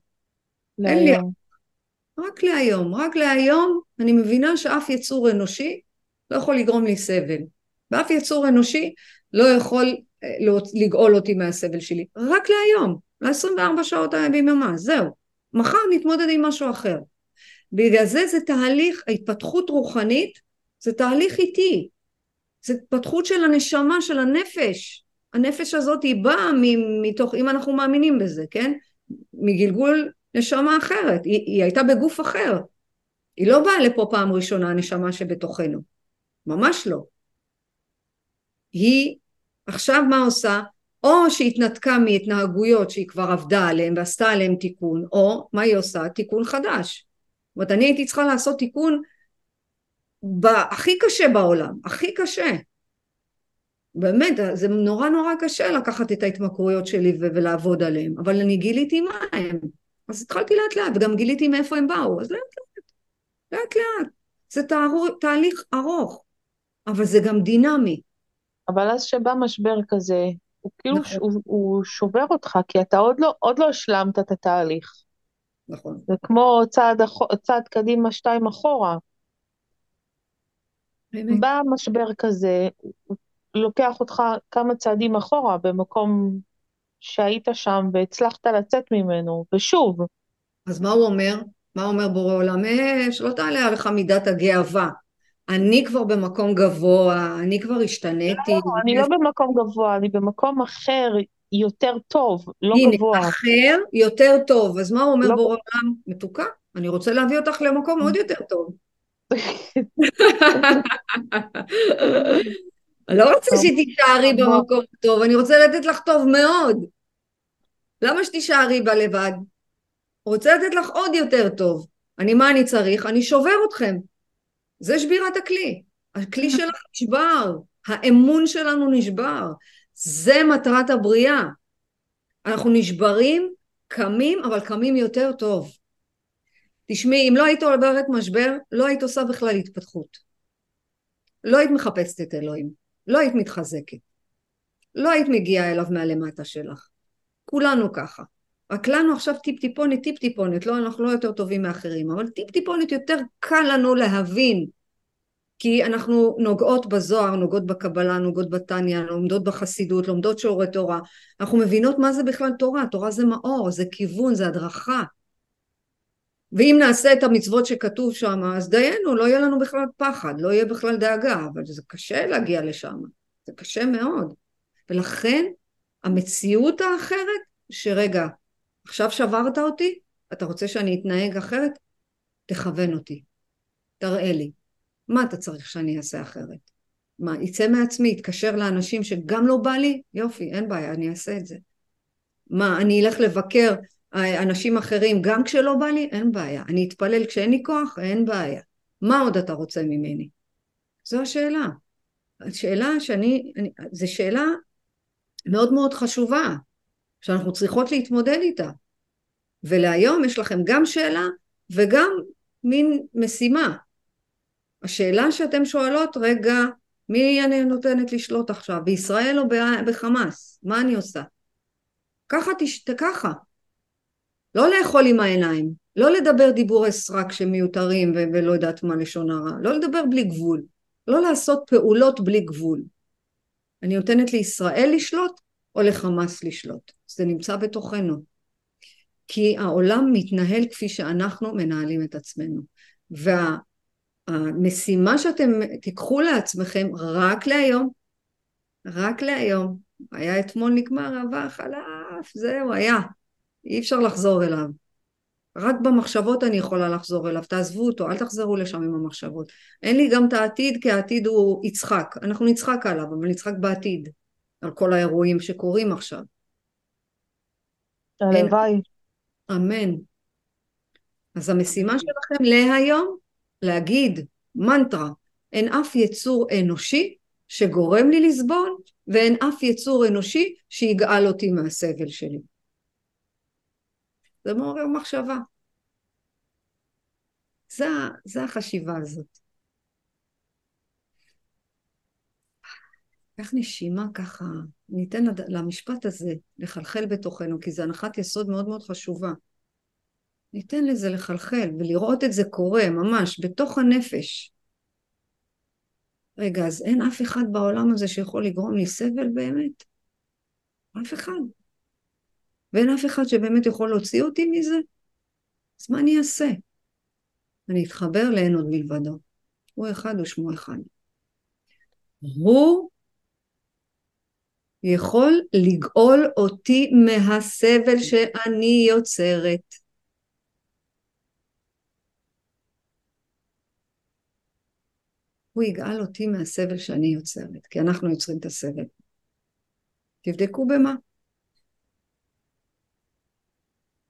להיום. אין לי... רק להיום. רק להיום אני מבינה שאף יצור אנושי לא יכול לגרום לי סבל. ואף יצור אנושי לא יכול אה, לגאול אותי מהסבל שלי. רק להיום. ל-24 שעות ביממה, זהו. מחר נתמודד עם משהו אחר. בגלל זה זה תהליך ההתפתחות רוחנית זה תהליך איטי, זה התפתחות של הנשמה, של הנפש. הנפש הזאת היא באה מתוך, אם אנחנו מאמינים בזה, כן? מגלגול נשמה אחרת, היא, היא הייתה בגוף אחר. היא לא באה לפה פעם ראשונה, הנשמה שבתוכנו. ממש לא. היא עכשיו מה עושה? או שהתנתקה מהתנהגויות שהיא כבר עבדה עליהן ועשתה עליהן תיקון, או מה היא עושה? תיקון חדש. זאת אומרת, אני הייתי צריכה לעשות תיקון הכי קשה בעולם, הכי קשה. באמת, זה נורא נורא קשה לקחת את ההתמכרויות שלי ולעבוד עליהן, אבל אני גיליתי מה הם. אז התחלתי לאט לאט, וגם גיליתי מאיפה הם באו, אז לאט לאט, לאט לאט. זה תהרו, תהליך ארוך, אבל זה גם דינמי. אבל אז שבא משבר כזה, הוא כאילו נכון. הוא, הוא שובר אותך, כי אתה עוד לא, עוד לא השלמת את התהליך. נכון. זה כמו צעד, צעד קדימה, שתיים אחורה. באמת. בא משבר כזה, הוא לוקח אותך כמה צעדים אחורה במקום שהיית שם והצלחת לצאת ממנו, ושוב. אז מה הוא אומר? מה אומר בורא עולם? אה, שלא תעלה עליך מידת הגאווה. אני כבר במקום גבוה, אני כבר השתניתי. לא, אני לא במקום גבוה, אני במקום אחר, יותר טוב, לא הנה, גבוה. הנה, אחר, יותר טוב. אז מה הוא אומר לא... בורא עולם? מתוקה, אני רוצה להביא אותך למקום <laughs> עוד יותר טוב. אני לא רוצה שתישארי במקום טוב, אני רוצה לתת לך טוב מאוד. למה שתישארי בה לבד? רוצה לתת לך עוד יותר טוב. אני, מה אני צריך? אני שובר אתכם. זה שבירת הכלי. הכלי <laughs> שלך נשבר. האמון שלנו נשבר. זה מטרת הבריאה. אנחנו נשברים, קמים, אבל קמים יותר טוב. תשמעי, אם לא היית עוברת משבר, לא היית עושה בכלל התפתחות. לא היית מחפשת את אלוהים, לא היית מתחזקת, לא היית מגיעה אליו מהלמטה שלך. כולנו ככה. רק לנו עכשיו טיפ טיפונת, טיפ טיפונת, לא, אנחנו לא יותר טובים מאחרים, אבל טיפ טיפונת יותר קל לנו להבין, כי אנחנו נוגעות בזוהר, נוגעות בקבלה, נוגעות בתניא, לומדות בחסידות, לומדות שיעורי תורה, אנחנו מבינות מה זה בכלל תורה, תורה זה מאור, זה כיוון, זה הדרכה, ואם נעשה את המצוות שכתוב שם, אז דיינו, לא יהיה לנו בכלל פחד, לא יהיה בכלל דאגה, אבל זה קשה להגיע לשם, זה קשה מאוד. ולכן המציאות האחרת, שרגע, עכשיו שברת אותי, אתה רוצה שאני אתנהג אחרת? תכוון אותי, תראה לי. מה אתה צריך שאני אעשה אחרת? מה, יצא מעצמי, יתקשר לאנשים שגם לא בא לי? יופי, אין בעיה, אני אעשה את זה. מה, אני אלך לבקר אנשים אחרים, גם כשלא בא לי, אין בעיה. אני אתפלל כשאין לי כוח, אין בעיה. מה עוד אתה רוצה ממני? זו השאלה. השאלה שאני, אני, זו שאלה מאוד מאוד חשובה, שאנחנו צריכות להתמודד איתה. ולהיום יש לכם גם שאלה וגם מין משימה. השאלה שאתם שואלות, רגע, מי אני נותנת לשלוט עכשיו, בישראל או בחמאס? מה אני עושה? ככה, תש... ככה. לא לאכול עם העיניים, לא לדבר דיבורי סרק שמיותרים ו- ולא יודעת מה לשון הרע, לא לדבר בלי גבול, לא לעשות פעולות בלי גבול, אני נותנת לישראל לשלוט או לחמאס לשלוט. זה נמצא בתוכנו. כי העולם מתנהל כפי שאנחנו מנהלים את עצמנו. והמשימה שאתם תיקחו לעצמכם רק להיום, רק להיום, היה אתמול נגמר, עבר חלף, זהו, היה. אי אפשר לחזור אליו. רק במחשבות אני יכולה לחזור אליו, תעזבו אותו, אל תחזרו לשם עם המחשבות. אין לי גם את העתיד, כי העתיד הוא יצחק. אנחנו נצחק עליו, אבל נצחק בעתיד, על כל האירועים שקורים עכשיו. הלוואי. אמן. אז המשימה שלכם להיום, להגיד מנטרה, אין אף יצור אנושי שגורם לי לסבול, ואין אף יצור אנושי שיגאל אותי מהסבל שלי. זה מעורר מחשבה. זה, זה החשיבה הזאת. קח נשימה ככה, ניתן למשפט הזה לחלחל בתוכנו, כי זו הנחת יסוד מאוד מאוד חשובה. ניתן לזה לחלחל ולראות את זה קורה ממש בתוך הנפש. רגע, אז אין אף אחד בעולם הזה שיכול לגרום לי סבל באמת? אף אחד. ואין אף אחד שבאמת יכול להוציא אותי מזה? אז מה אני אעשה? אני אתחבר לאין עוד מלבדו. הוא אחד ושמו אחד. הוא יכול לגאול אותי מהסבל שאני יוצרת. הוא יגאל אותי מהסבל שאני יוצרת, כי אנחנו יוצרים את הסבל. תבדקו במה.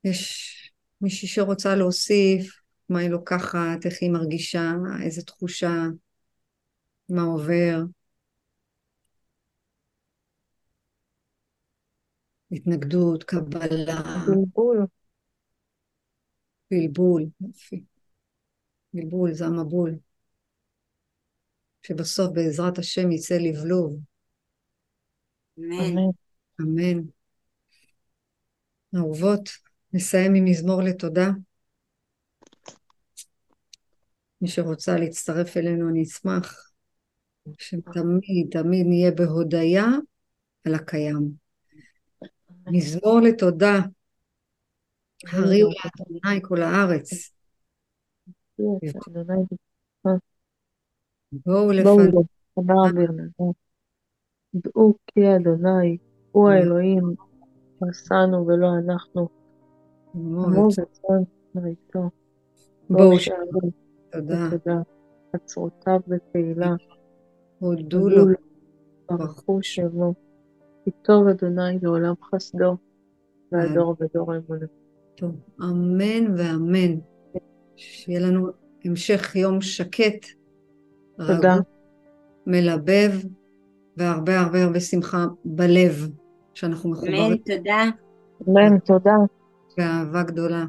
יש מישהי שרוצה להוסיף, מה היא לוקחת, איך היא מרגישה, איזה תחושה, מה עובר. התנגדות, קבלה. בלבול. בלבול, יופי. בלבול זה המבול. שבסוף בעזרת השם יצא לבלוב. אמן. אמן. אהובות, נסיים עם מזמור לתודה. מי שרוצה להצטרף אלינו, אני אשמח שתמיד תמיד נהיה בהודיה על הקיים. מזמור לתודה. הריעו לאדוני כל הארץ. בואו לפניו. דעו כי אדוני הוא האלוהים, עשנו ולא אנחנו. רצון. בואו שערים. תודה. עצרותיו בתהילה. הודו לו. ברכו שמו. כי טוב אדוני לעולם חסדו, והדור בדור אמונה. טוב, אמן ואמן. שיהיה לנו המשך יום שקט, רגוע, מלבב, והרבה הרבה הרבה שמחה בלב, שאנחנו מחוברים. אמן, תודה. אמן, תודה. ואהבה גדולה.